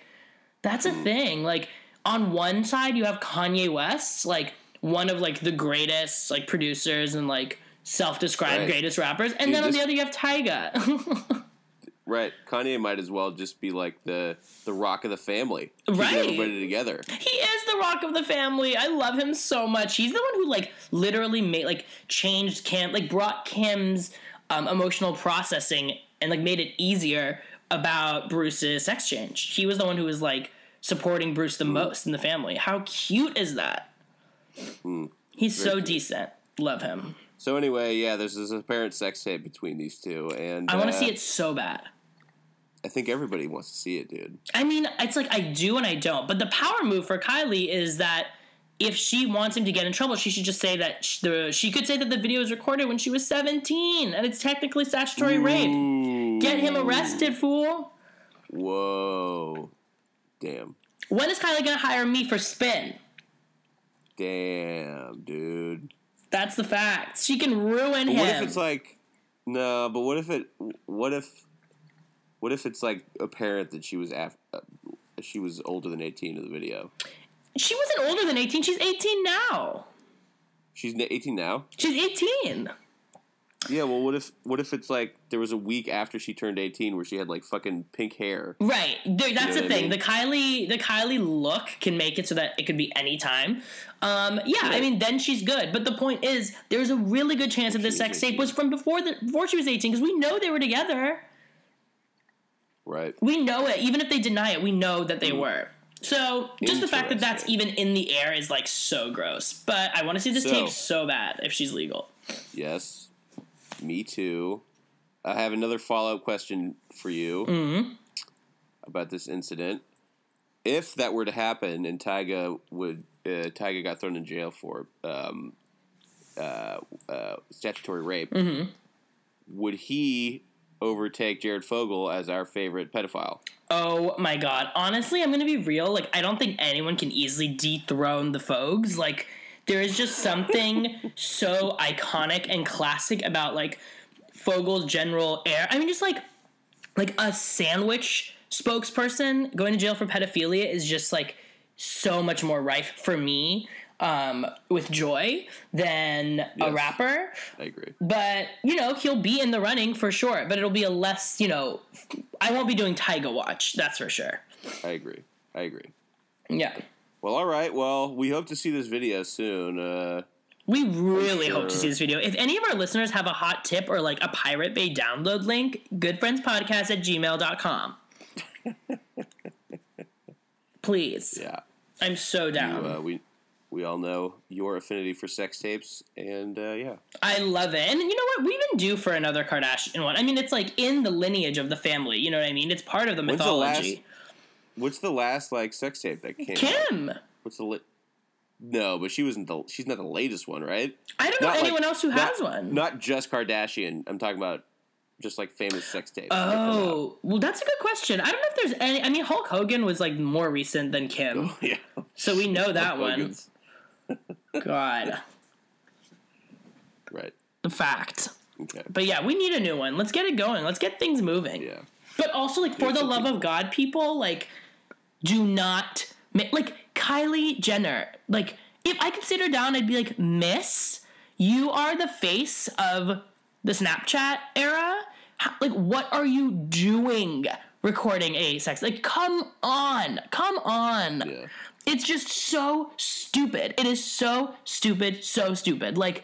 that's a hmm. thing. Like on one side you have Kanye West, like one of like the greatest like producers and like self-described Right. greatest rappers, and Dude, then on this- the other you have Tyga. <laughs> Right. Kanye might as well just be like the the rock of the family. Keeping Right. everybody together. He is the rock of the family. I love him so much. He's the one who like literally made like changed Kim, like brought Kim's um, emotional processing and like made it easier about Bruce's sex change. He was the one who was like supporting Bruce the most in the family. How cute is that? He's so decent. Love him. So anyway, yeah, there's this apparent sex tape between these two, and I want to uh, see it so bad. I think everybody wants to see it, dude. I mean, it's like I do and I don't. But the power move for Kylie is that if she wants him to get in trouble, she should just say that sh- the she could say that the video was recorded when she was 17 and it's technically statutory rape. Get him arrested, fool. Whoa. Damn. When is Kylie gonna hire me for spin? Damn, dude. That's the fact. She can ruin But him. what if it's like no? But what if it? What if? What if it's like apparent that she was af- uh, she was older than eighteen in the video? she wasn't older than 18. She's 18 now. She's eighteen now. She's 18. Yeah. Well, what if? What if it's like there was a week after she turned eighteen where she had like fucking pink hair? Right. There, that's know the what I thing. mean? The Kylie the Kylie look can make it so that it could be any time. Um, yeah, I mean then she's good. But the point is there's a really good chance that this sex tape was from before the before she was 18 because we know they were together. Right. We know it. Even if they deny it, we know that they were. So just the fact that that's Mm. Even in the air is like so gross. But I want to see this So- tape so bad if she's legal. Yes. Me too. I have another follow up question for you Mm-hmm. about this incident. If that were to happen and Tyga would uh, Tyga got thrown in jail for um, uh, uh, statutory rape, Mm-hmm. would he overtake Jared Fogle as our favorite pedophile? Oh my god. Honestly, I'm gonna be real. Like, I don't think anyone can easily dethrone the Fogs. Like, there is just something <laughs> so iconic and classic about like Fogle's general air. I mean, just like like a sandwich spokesperson going to jail for pedophilia is just like so much more rife for me um, with joy than a rapper I agree. but you know he'll be in the running for sure but it'll be a less you know i won't be doing tyga watch that's for sure I agree. I agree. yeah Well, all right. Well, we hope to see this video soon. Uh, we really hope to see this video if any of our listeners have a hot tip or like a pirate bay download link goodfriendspodcast at gmail.com <laughs> please yeah. i'm so down Uh, we we all know your affinity for sex tapes, and uh, yeah, I love it. And you know what? We even do for another Kardashian one. I mean, it's like in the lineage of the family. You know what I mean? It's part of the When's the mythology. what's the last like sex tape that came? out? Kim! What's the li- no? But she wasn't the. She's not the latest one, right? I don't know Not like- anyone else who not- has one. Not just Kardashian. I'm talking about just like famous sex tapes. out. Oh, well, that's a good question. I don't know if there's any. I mean, Hulk Hogan was like more recent than Kim, <laughs> yeah. so we know that one. Hogan's. God, Right. The fact. Okay. But yeah, we need a new one. Let's get it going. Let's get things moving. Yeah. But also, like, for Yeah, the love people- of God, people, like, do not. Like, Kylie Jenner, like, if I could sit her down, I'd be like, Miss, you are the face of the Snapchat era. How, like, what are you doing recording a sex? Like, come on. Come on. Yeah. It's just so stupid. It is so stupid, so stupid. Like,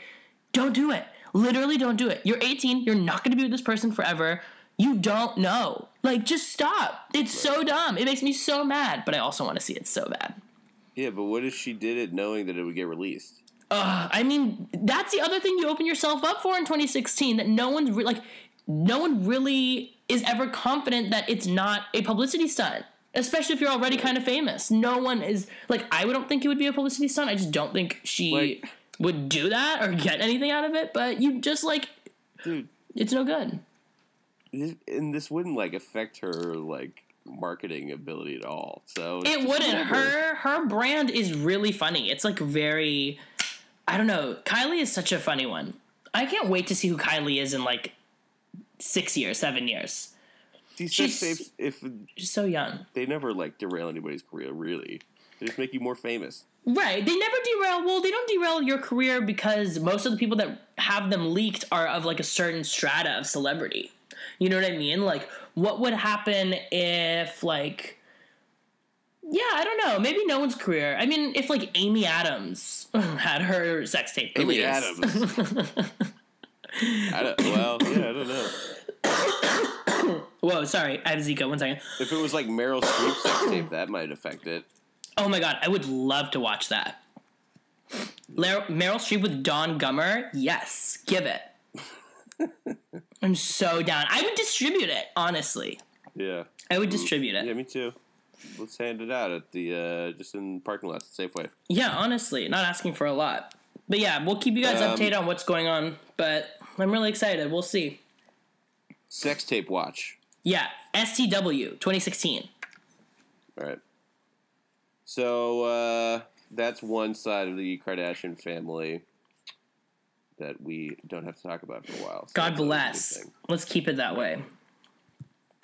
don't do it. Literally, don't do it. You're 18. You're not going to be with this person forever. You don't know. Like, just stop. It's so dumb. It makes me so mad, but I also want to see it so bad. Yeah, but what if she did it knowing that it would get released? Ugh, I mean, that's the other thing you open yourself up for in 2016 that no one's re- like, no one really is ever confident that it's not a publicity stunt. Especially if you're already kind of famous. No one is like I don't think it would be a publicity stunt. I just don't think she Like- would do that or get anything out of it, but you just like dude. it's no good. This, and this wouldn't like affect her like marketing ability at all. So It wouldn't. Her her brand is really funny. It's like very I don't know. Kylie is such a funny one. I can't wait to see who Kylie is in like six years, seven years. These sex tapes, if She's so young. they never like derail anybody's career, really, they just make you more famous. Right. They never derail. Well, they don't derail your career because most of the people that have them leaked are of like a certain strata of celebrity. You know what I mean? Like, what would happen if, like, yeah, I don't know. Maybe no one's career. I mean, if like Amy Adams <laughs> had her sex tape Amy. Adams. <laughs> I don't, well, yeah, I don't know. <coughs> Whoa, sorry. I have Zika. One second. If it was like Meryl Streep's sex tape, that might affect it. Oh my god, I would love to watch that. Lar- Meryl Streep with Don Gummer? Yes, give it. <laughs> I'm so down. I would distribute it, honestly. Yeah, I would distribute it. yeah, me too. Let's hand it out at the uh, just in parking lots at Safeway. Yeah, honestly, not asking for a lot. But yeah, we'll keep you guys Um, updated on what's going on. But I'm really excited. We'll see. Sex tape watch. Yeah, STW 2016. All right. So uh, that's one side of the Kardashian family that we don't have to talk about for a while. So God that's always a good bless. Let's keep it that way.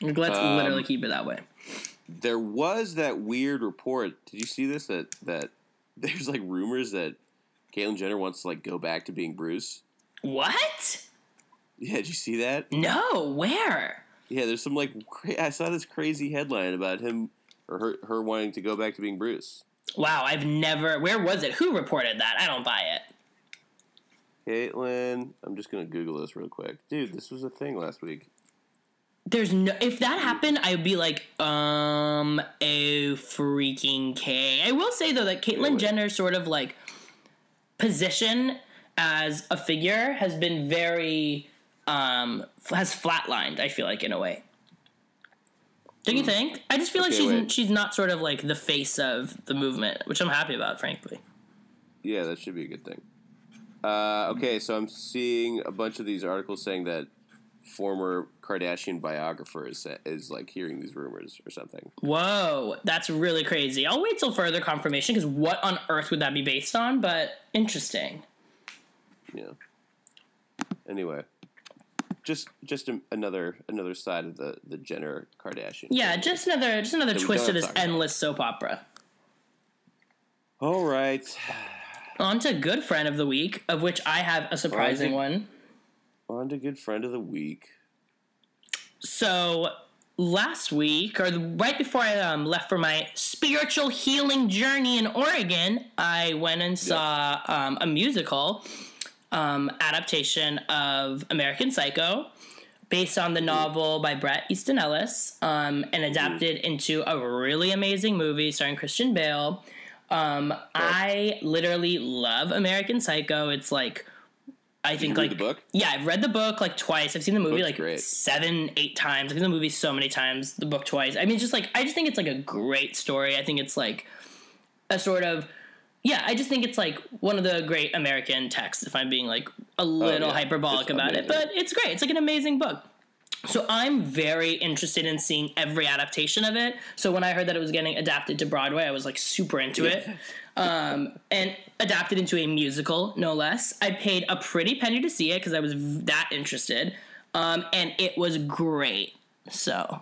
Let's Um, literally keep it that way. There was that weird report. Did you see this? That that <laughs> there's like rumors that Caitlyn Jenner wants to like go back to being Bruce. What? Yeah, did you see that? No, where? Yeah, there's some like cra- I saw this crazy headline about him or her her wanting to go back to being Bruce. Wow, I've never. Where was it? Who reported that? I don't buy it. Caitlyn, I'm just gonna Google this real quick, dude. This was a thing last week. There's no. If that happened, I'd be like, um, a freaking K. I will say though that Caitlyn Really? Jenner's sort of like position as a figure has been very, um, has flatlined. I feel like in a way. Don't you think? I just feel like Hmm. She's wait. she's not sort of like the face of the movement, which I'm happy about, frankly. Yeah, that should be a good thing. Uh, okay, so I'm seeing a bunch of these articles saying that former Kardashian biographer is, is like hearing these rumors or something. Whoa, that's really crazy. I'll wait till further confirmation because what on earth would that be based on? But interesting. Yeah. Anyway, just just a, another another side of the the Jenner Kardashian. Yeah, family. just another just another we twist of this talk about. endless soap opera. All right. On to good friend of the week, of which I have a surprising Alright. one. On to good friend of the week. So last week, or right before I um, left for my spiritual healing journey in Oregon, I went and saw um, a musical um, adaptation of American Psycho, based on the novel by Bret Easton Ellis, um, and adapted into a really amazing movie starring Christian Bale. Um, I literally love American Psycho. It's like I think like the book? yeah, I've read the book like twice. I've seen the movie book's like great. seven, eight times. I've seen the movie so many times. The book twice. I mean, just like I just think it's like a great story. I think it's like a sort of yeah. I just think it's like one of the great American texts. If I'm being like a little Oh, yeah. hyperbolic It's about it, but it's great. It's like an amazing book. So I'm very interested in seeing every adaptation of it. So when I heard that it was getting adapted to Broadway, I was like super into it. <laughs> Um, and adapted into a musical, no less. I paid a pretty penny to see it because I was v- that interested. Um, and it was great. So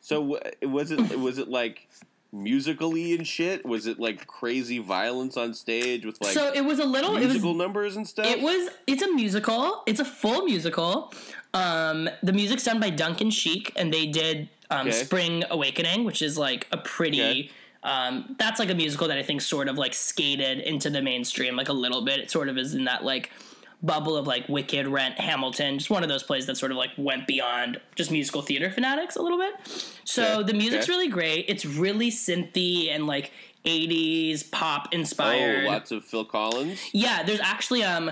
So w- was it was it like musically and shit? Was it like crazy violence on stage with like so it was a little it was musical numbers and stuff? It was. It's a musical. It's a full musical. Um, the music's done by Duncan Sheik, and they did um, Okay. Spring Awakening, which is like a pretty. Okay. Um, that's like a musical that I think sort of like skated into the mainstream like a little bit. It sort of is in that like bubble of like Wicked, Rent, Hamilton, just one of those plays that sort of like went beyond just musical theater fanatics a little bit. So Okay. the music's Okay. really great. It's really synthy and like 80s pop inspired. oh, lots of Phil Collins. Yeah, there's actually um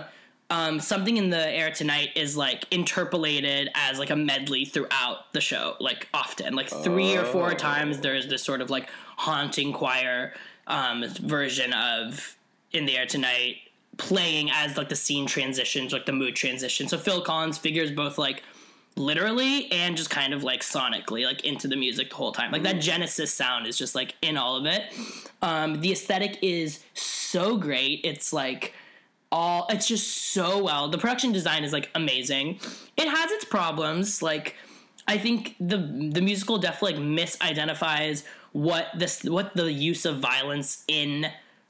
um, something in the air tonight is like interpolated as like a medley throughout the show, like often, like three or four times. There's this sort of like haunting choir um, version of in the air tonight playing as like the scene transitions, like the mood transitions. So Phil Collins figures both like literally and just kind of like sonically like into the music the whole time. Like that genesis sound is just like in all of it. Um the aesthetic is so great. It's like all it's just so well the production design is like amazing. It has its problems. Like i think the the musical definitely like misidentifies what this what the use of violence in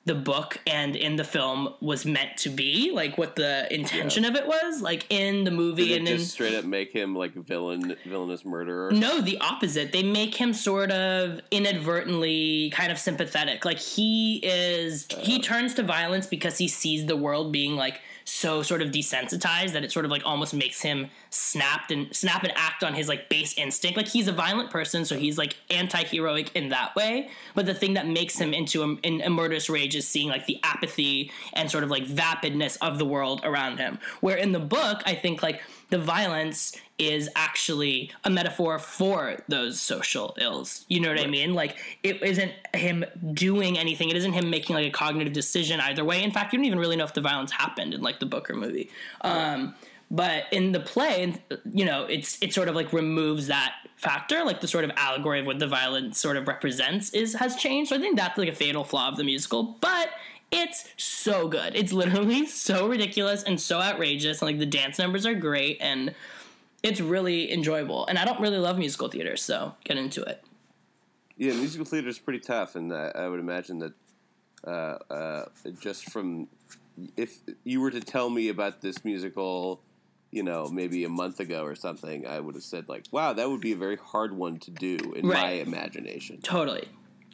the book and in the film was meant to be like what the intention of it was like in the movie and in straight up make him like villain, villainous murderer? no, the opposite. They make him sort of inadvertently kind of sympathetic. Like he is he uh. turns to violence because he sees the world being like so sort of desensitized that it sort of like almost makes him snapped and snap and act on his like base instinct. Like he's a violent person, so he's like anti-heroic in that way. But the thing that makes him into a, in a murderous rage is seeing like the apathy and sort of like vapidness of the world around him. Where in the book, I think like the violence is actually a metaphor for those social ills. You know what I mean? Like it isn't him doing anything. It isn't him making like a cognitive decision either way. In fact, you don't even really know if the violence happened in like the book or movie. Um, but in the play, you know, it's it sort of like removes that factor, like the sort of allegory of what the violence sort of represents is has changed. So I think that's like a fatal flaw of the musical, but it's so good. It's literally so ridiculous and so outrageous. And like the dance numbers are great and it's really enjoyable. And I don't really love musical theater, so get into it. Yeah, musical theater is pretty tough, and I, I would imagine that uh, uh, just from if you were to tell me about this musical, you know, maybe a month ago or something, I would have said like, "Wow, that would be a very hard one to do in my imagination." Totally.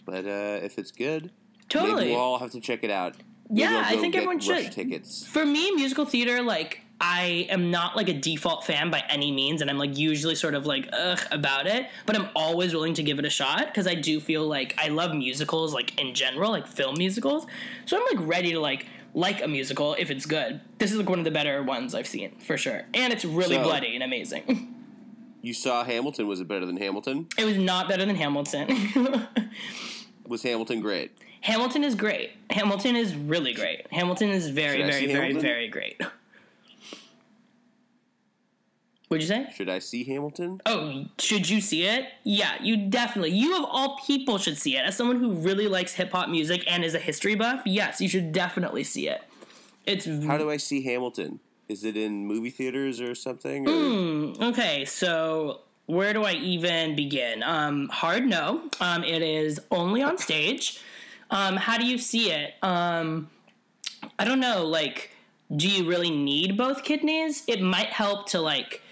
But uh, if it's good, Totally. maybe we'll all have to check it out. Maybe Yeah, I think everyone should. Tickets. For me, musical theater, like I am not like a default fan by any means, and I'm like usually sort of like ugh about it, but I'm always willing to give it a shot because I do feel like I love musicals, like in general, like film musicals. So I'm like ready to like like a musical if it's good. This is like one of the better ones I've seen for sure, and it's really So- bloody and amazing. <laughs> You saw Hamilton. Was it better than Hamilton? it was not better than Hamilton. <laughs> Was Hamilton great? Hamilton is great. Hamilton is really great. Hamilton is very, Should I very, see very, Hamilton? very great. What'd you say? Should I see Hamilton? Oh, should you see it? Yeah, you definitely. You of all people should see it. As someone who really likes hip hop music and is a history buff, yes, you should definitely see it. It's How do I see Hamilton? Is it in movie theaters or something? Or? Hmm. okay. So where do I even begin? Um, hard no. Um, it is only on <laughs> stage. Um, how do you see it? Um, I don't know. Like, do you really need both kidneys? It might help to like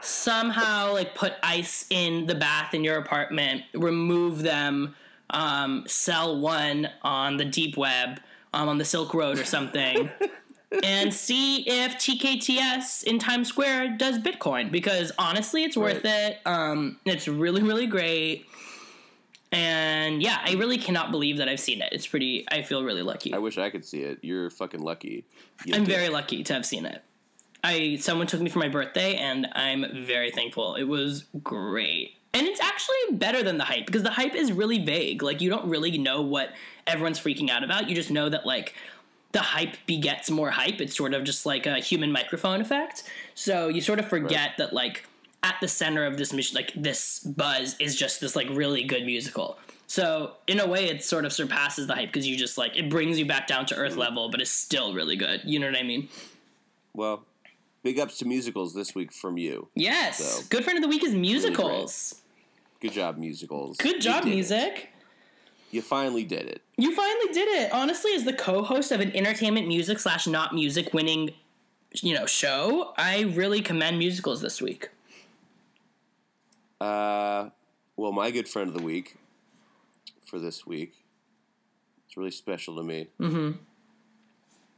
somehow like put ice in the bath in your apartment, remove them, um, sell one on the deep web, um, on the Silk Road or something. <laughs> and see if TKTS in Times Square does Bitcoin because honestly, it's worth it. Um, it's really, really great. And yeah, I really cannot believe that I've seen it. It's pretty. I feel really lucky. I wish I could see it. You're fucking lucky. You I'm very lucky to have seen it. I someone took me for my birthday, and I'm very thankful. It was great, and it's actually better than the hype because the hype is really vague. Like you don't really know what everyone's freaking out about. You just know that like the hype begets more hype. It's sort of just like a human microphone effect. So you sort of forget that like at the center of this mission, like this buzz is just this like really good musical. So in a way, it sort of surpasses the hype because you just like it brings you back down to earth mm-hmm. level, but it's still really good. You know what I mean? Well, big ups to musicals this week from you. Yes. So, good friend of the week is musicals. Good job, musicals. Good You job, did it. music. You finally did it. You finally did it. Honestly, as the co-host of an entertainment music slash not music winning, you know, show, I really commend musicals this week. Uh, well, my good friend of the week for this week. It's really special to me. Mm-hmm.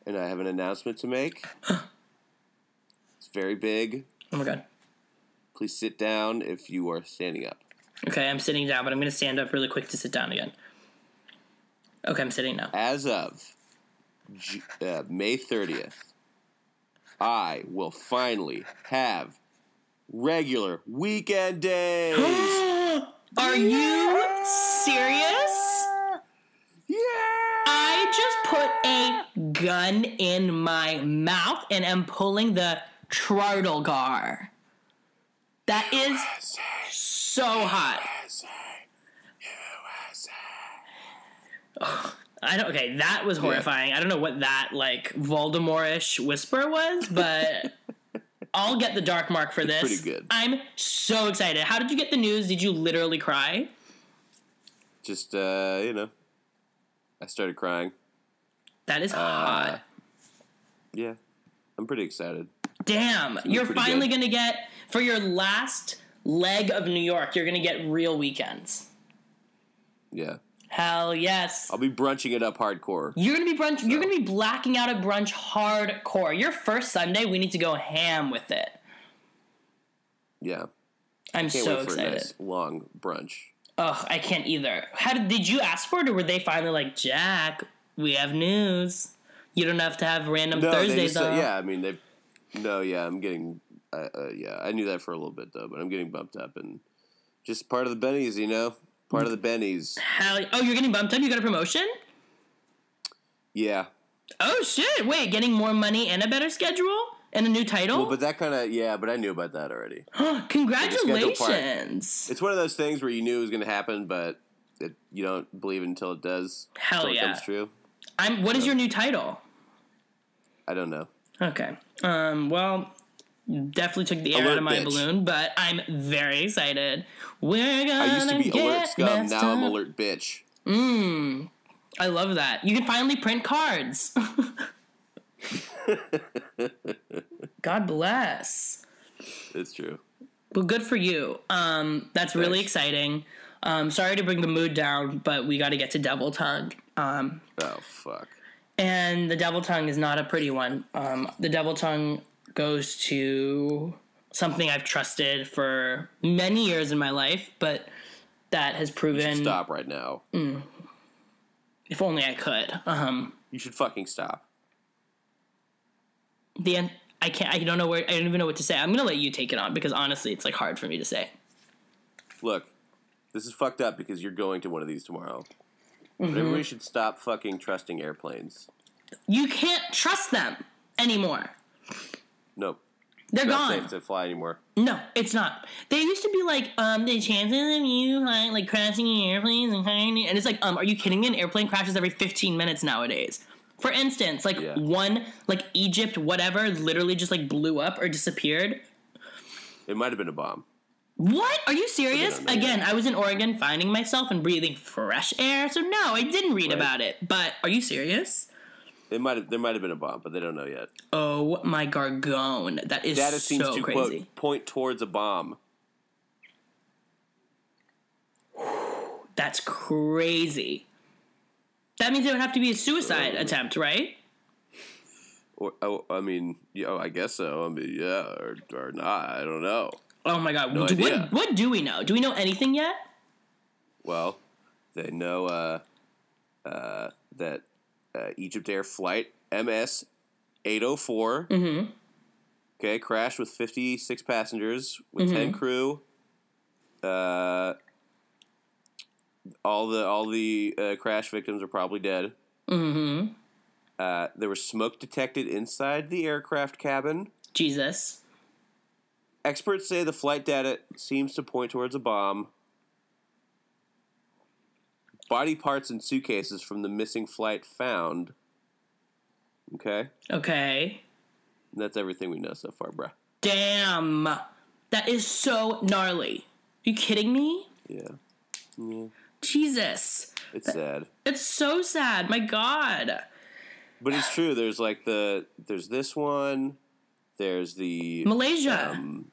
And I have an announcement to make. <gasps> it's very big. Oh my god. Please sit down if you are standing up. Okay, I'm sitting down, but I'm going to stand up really quick to sit down again. Okay, I'm sitting now. As of uh, May 30th, I will finally have regular weekend days. <gasps> Are you serious? yeah. I just put a gun in my mouth and am pulling the Trartlegar. That is so hot. I don't. Okay, that was horrifying. I don't know what that like Voldemort-ish whisper was, but <laughs> I'll get the dark mark for this. pretty good. I'm so excited. How did you get the news? Did you literally cry? Just uh, you know, I started crying. That is hot. Yeah, I'm pretty excited. Damn, you're finally good. gonna get for your last leg of New York. You're gonna get real weekends. Yeah, Hell yes. I'll be brunching it up hardcore. You're gonna be brunch. You're gonna be blacking out at brunch hardcore. Your first Sunday, we need to go ham with it. Yeah, I'm so excited. nice long brunch. Ugh, I can't either. How did did you ask for it, or were they finally like, Jack? We have news. You don't have to have random No, Thursdays just, uh, yeah, I mean they. No, yeah, I'm getting. Uh, uh, yeah, I knew that for a little bit though, but I'm getting bumped up and just part of the bennies, you know, part of the bennies. Hell, oh, you're getting bumped up. You got a promotion. Yeah, Oh shit! Wait, getting more money and a better schedule and a new title. well, but that kind of yeah, but I knew about that already. <gasps> Congratulations! It's one of those things where you knew it was going to happen, but it, you don't believe it until it does. Hell until yeah. it comes true. I'm. What is your new title? I don't know. Okay. Um. Well, definitely took the air Alert out of my bitch. balloon, but I'm very excited. We're gonna I used to be alert scum. Now I'm alert bitch. Mmm. I love that. You can finally print cards. <laughs> God bless. It's true. Well, good for you. Um, that's really Thanks. exciting. Um, sorry to bring the mood down, but we got to get to Devil Tongue. Um, Oh fuck. and the Devil Tongue is not a pretty one. Um, the Devil Tongue goes to something I've trusted for many years in my life, but that has proven. Stop right now. If only I could. Um, You should fucking stop. the end. I can't. I don't know where. I don't even know what to say. I'm gonna let you take it on because honestly, it's like hard for me to say. Look, this is fucked up because you're going to one of these tomorrow. Mm-hmm. everybody should stop fucking trusting airplanes. You can't trust them anymore. Nope. They're Not gone. safe to fly anymore. No, it's not. They used to be like, um, the chances of you like, like crashing in airplanes and crashing, and it's like, um, are you kidding me? An airplane crashes every 15 minutes nowadays. For instance, like Yeah. one, like Egypt, whatever, literally just like blew up or disappeared. It might have been a bomb. What? Are you serious? don't Again. I was in Oregon finding myself and breathing fresh air, so no, I didn't read Right. about it. But are you serious? It might have. There might have been a bomb, but they don't know yet. Oh my gargone. That is Data seems so to crazy. quote point towards a bomb. That's crazy. That means it would have to be a suicide attempt, right? Or oh, I mean, yeah, oh, I guess so. I mean, yeah, or or not. I don't know. Oh my god. No Do- idea. what, what do we know? Do we know anything yet? Well, they know uh, uh, that uh, Egypt Air flight MS eight hundred four. Mm-hmm. Okay, crashed with fifty six passengers with ten Mm-hmm. crew. Uh, all the all the uh, crash victims are probably dead. Mm-hmm. Uh, there was smoke detected inside the aircraft cabin. Jesus. Experts say the flight data seems to point towards a bomb. Body parts and suitcases from the missing flight found. Okay? Okay. And that's everything we know so far, bruh. Damn. That is so gnarly. you kidding me? Yeah. Yeah. Jesus. It's sad. It's so sad. My God. But it's true. There's like the there's this one. There's the Malaysia. um,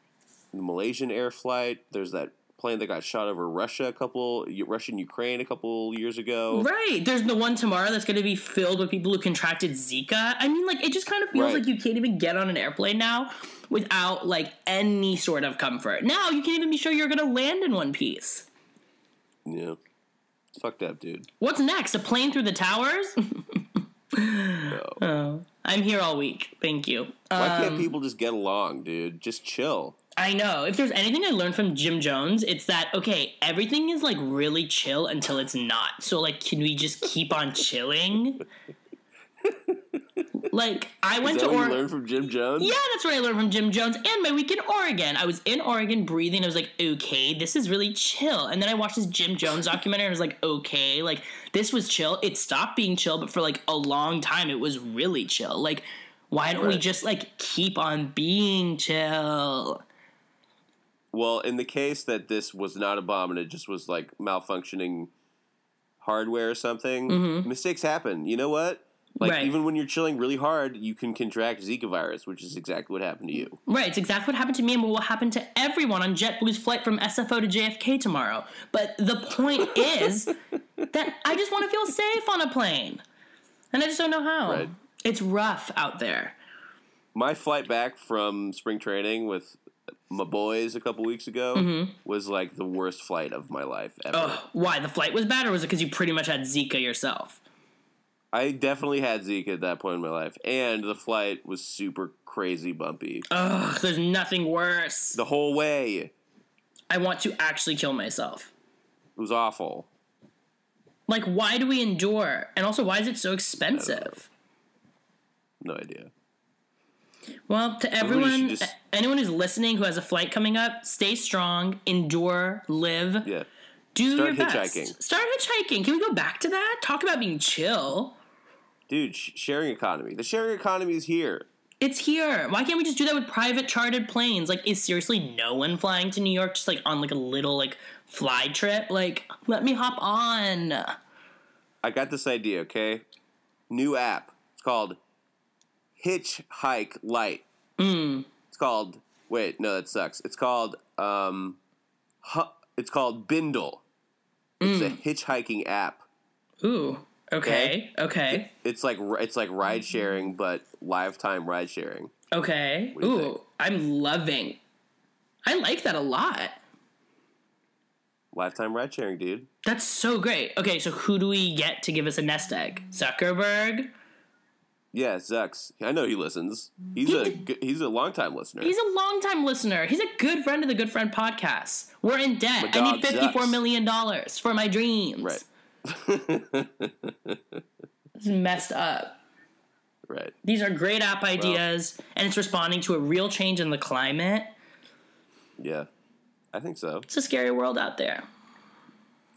the Malaysian air flight. There's that plane that got shot over Russia a couple Russian Ukraine a couple years ago. Right. There's the one tomorrow that's going to be filled with people who contracted Zika. I mean, like, it just kind of feels Right. like you can't even get on an airplane now without, like, any sort of comfort. Now you can't even be sure you're going to land in one piece. Yeah. Fucked up, dude. What's next? A plane through the towers? <laughs> Oh, I'm here all week. Thank you. Why Um, can't people just get along, dude? Just chill. I know. If there's anything I learned from Jim Jones, it's that okay, everything is like really chill until it's not. So like, can we just keep on chilling? <laughs> like, I went to Oregon. learned from Jim Jones? Yeah, that's what I learned from Jim Jones and my week in Oregon. I was in Oregon breathing. I was like, okay, this is really chill. And then I watched this Jim Jones documentary and I was like, okay, like this was chill. It stopped being chill, but for like a long time, it was really chill. Like, why don't we just like keep on being chill? Well, in the case that this was not a bomb and it just was like malfunctioning hardware or something, mistakes happen. You know what? Like Mm-hmm. Right. even when you're chilling really hard, you can contract Zika virus, which is exactly what happened to you. Right, it's exactly what happened to me and what will happen to everyone on JetBlue's flight from SFO to JFK tomorrow. But the point <laughs> is that I just want to feel safe on a plane. And I just don't know how. Right. It's rough out there. My flight back from spring training with my boys a couple weeks ago mm-hmm. was like the worst flight of my life ever. Ugh, why? The flight was bad, or was it because you pretty much had Zika yourself? I definitely had Zika at that point in my life, and the flight was super crazy bumpy Ugh, there's nothing worse. the whole way. I want to actually kill myself. It was awful. Like, why do we endure? And also, why is it so expensive? No idea. Well, to everyone, just- anyone who's listening who has a flight coming up, stay strong, endure, live, Yeah. do Start your best. hitchhiking. Start hitchhiking. Can we go back to that? Talk about being chill. Dude, sh- sharing economy. The sharing economy is here. It's here. Why can't we just do that with private chartered planes? Like, is seriously no one flying to New York just like on like a little like fly trip? Like, let me hop on. I got this idea, okay? New app. It's called Hitchhike Light. Mm. It's called wait, no, that sucks. It's called um hu- it's called Bindle. It's Mm. a hitchhiking app. Ooh. Okay. Okay. It's like it's like ride sharing but lifetime ride sharing. Okay. Ooh. think? I'm loving. I like that a lot. Lifetime ride sharing, dude. That's so great. Okay, so who do we get to give us a nest egg? Zuckerberg. Yeah, Zucks. I know he listens. He's a he's a longtime listener. He's a long time listener. He's a good friend of the Good Friend podcast. We're in debt. I need fifty-four Zucks. million dollars for my dreams. right. <laughs> It's messed up. right. These are great app ideas, and it's responding to a real change in the climate. Yeah. I think so. It's a scary world out there.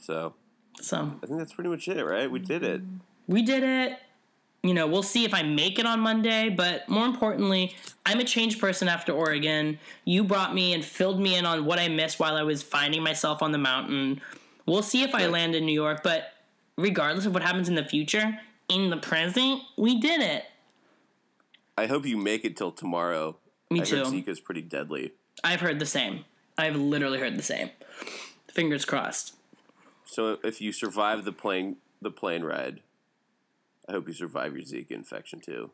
So, So I think that's pretty much it, right? We did it. we did it. You know, we'll see if I make it on Monday, but more importantly, I'm a changed person after Oregon. You brought me and filled me in on what I missed while I was finding myself on the mountain. We'll see if I land in New York, but regardless of what happens in the future, in the present, we did it. I hope you make it till tomorrow. Me I too. Zika's pretty deadly. I've heard the same. I've literally heard the same. Fingers crossed. So if you survive the plane the plane ride, I hope you survive your Zika infection too.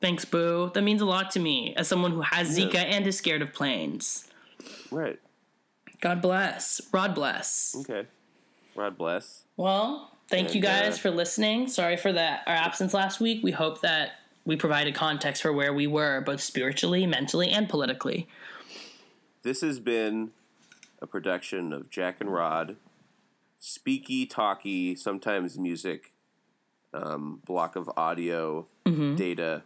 Thanks, Boo. That means a lot to me as someone who has Yeah. Zika and is scared of planes. Right. God bless. Rod bless. Okay. Rod bless. Well, thank you And, uh, guys for listening. Sorry for that our absence last week. We hope that we provided context for where we were, both spiritually, mentally, and politically. This has been a production of Jack and Rod, speaky, talky, sometimes music, um, block of audio Mm-hmm. data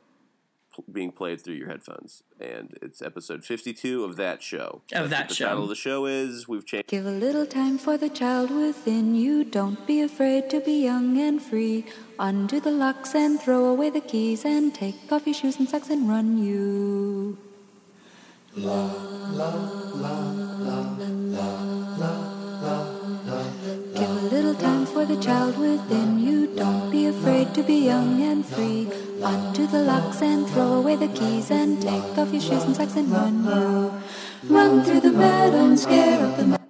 pl- being played through your headphones, and it's episode fifty-two of that show. Of That's that what the show. title of the show is. We've changed. Give a little time for the child within you. Don't be afraid to be young and free. Undo the locks and throw away the keys and take off your shoes and socks and run you. Give a time for the child within you. Don't be afraid to be young and free. Undo the locks and throw away the keys and take off your shoes and socks and run. Run through the meadow and scare up the